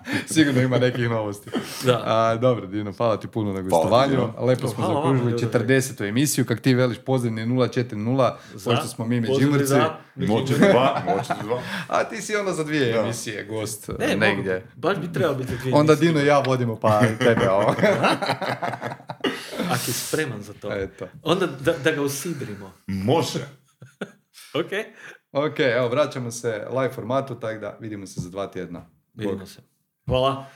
Sigurno ima nekih novosti. Da. A, dobro, Dino, hvala ti puno na gostovanju. Lepo smo zaokružili 40. emisiju. Kak ti veliš, pozivni 040, pošto smo mi Međimurci. Moći dva, moći dva. A ti si onda za dvije emisije gost ne, negdje. Mogu, baš bi trebao biti dvije Onda Dino i ja vodimo pa tebe ovo. Ako je spreman za to. Eto. Onda da, da ga usidrimo. Može. ok. Ok, evo, vraćamo se live formatu, tako da vidimo se za dva tjedna. Vidimo se. Hvala.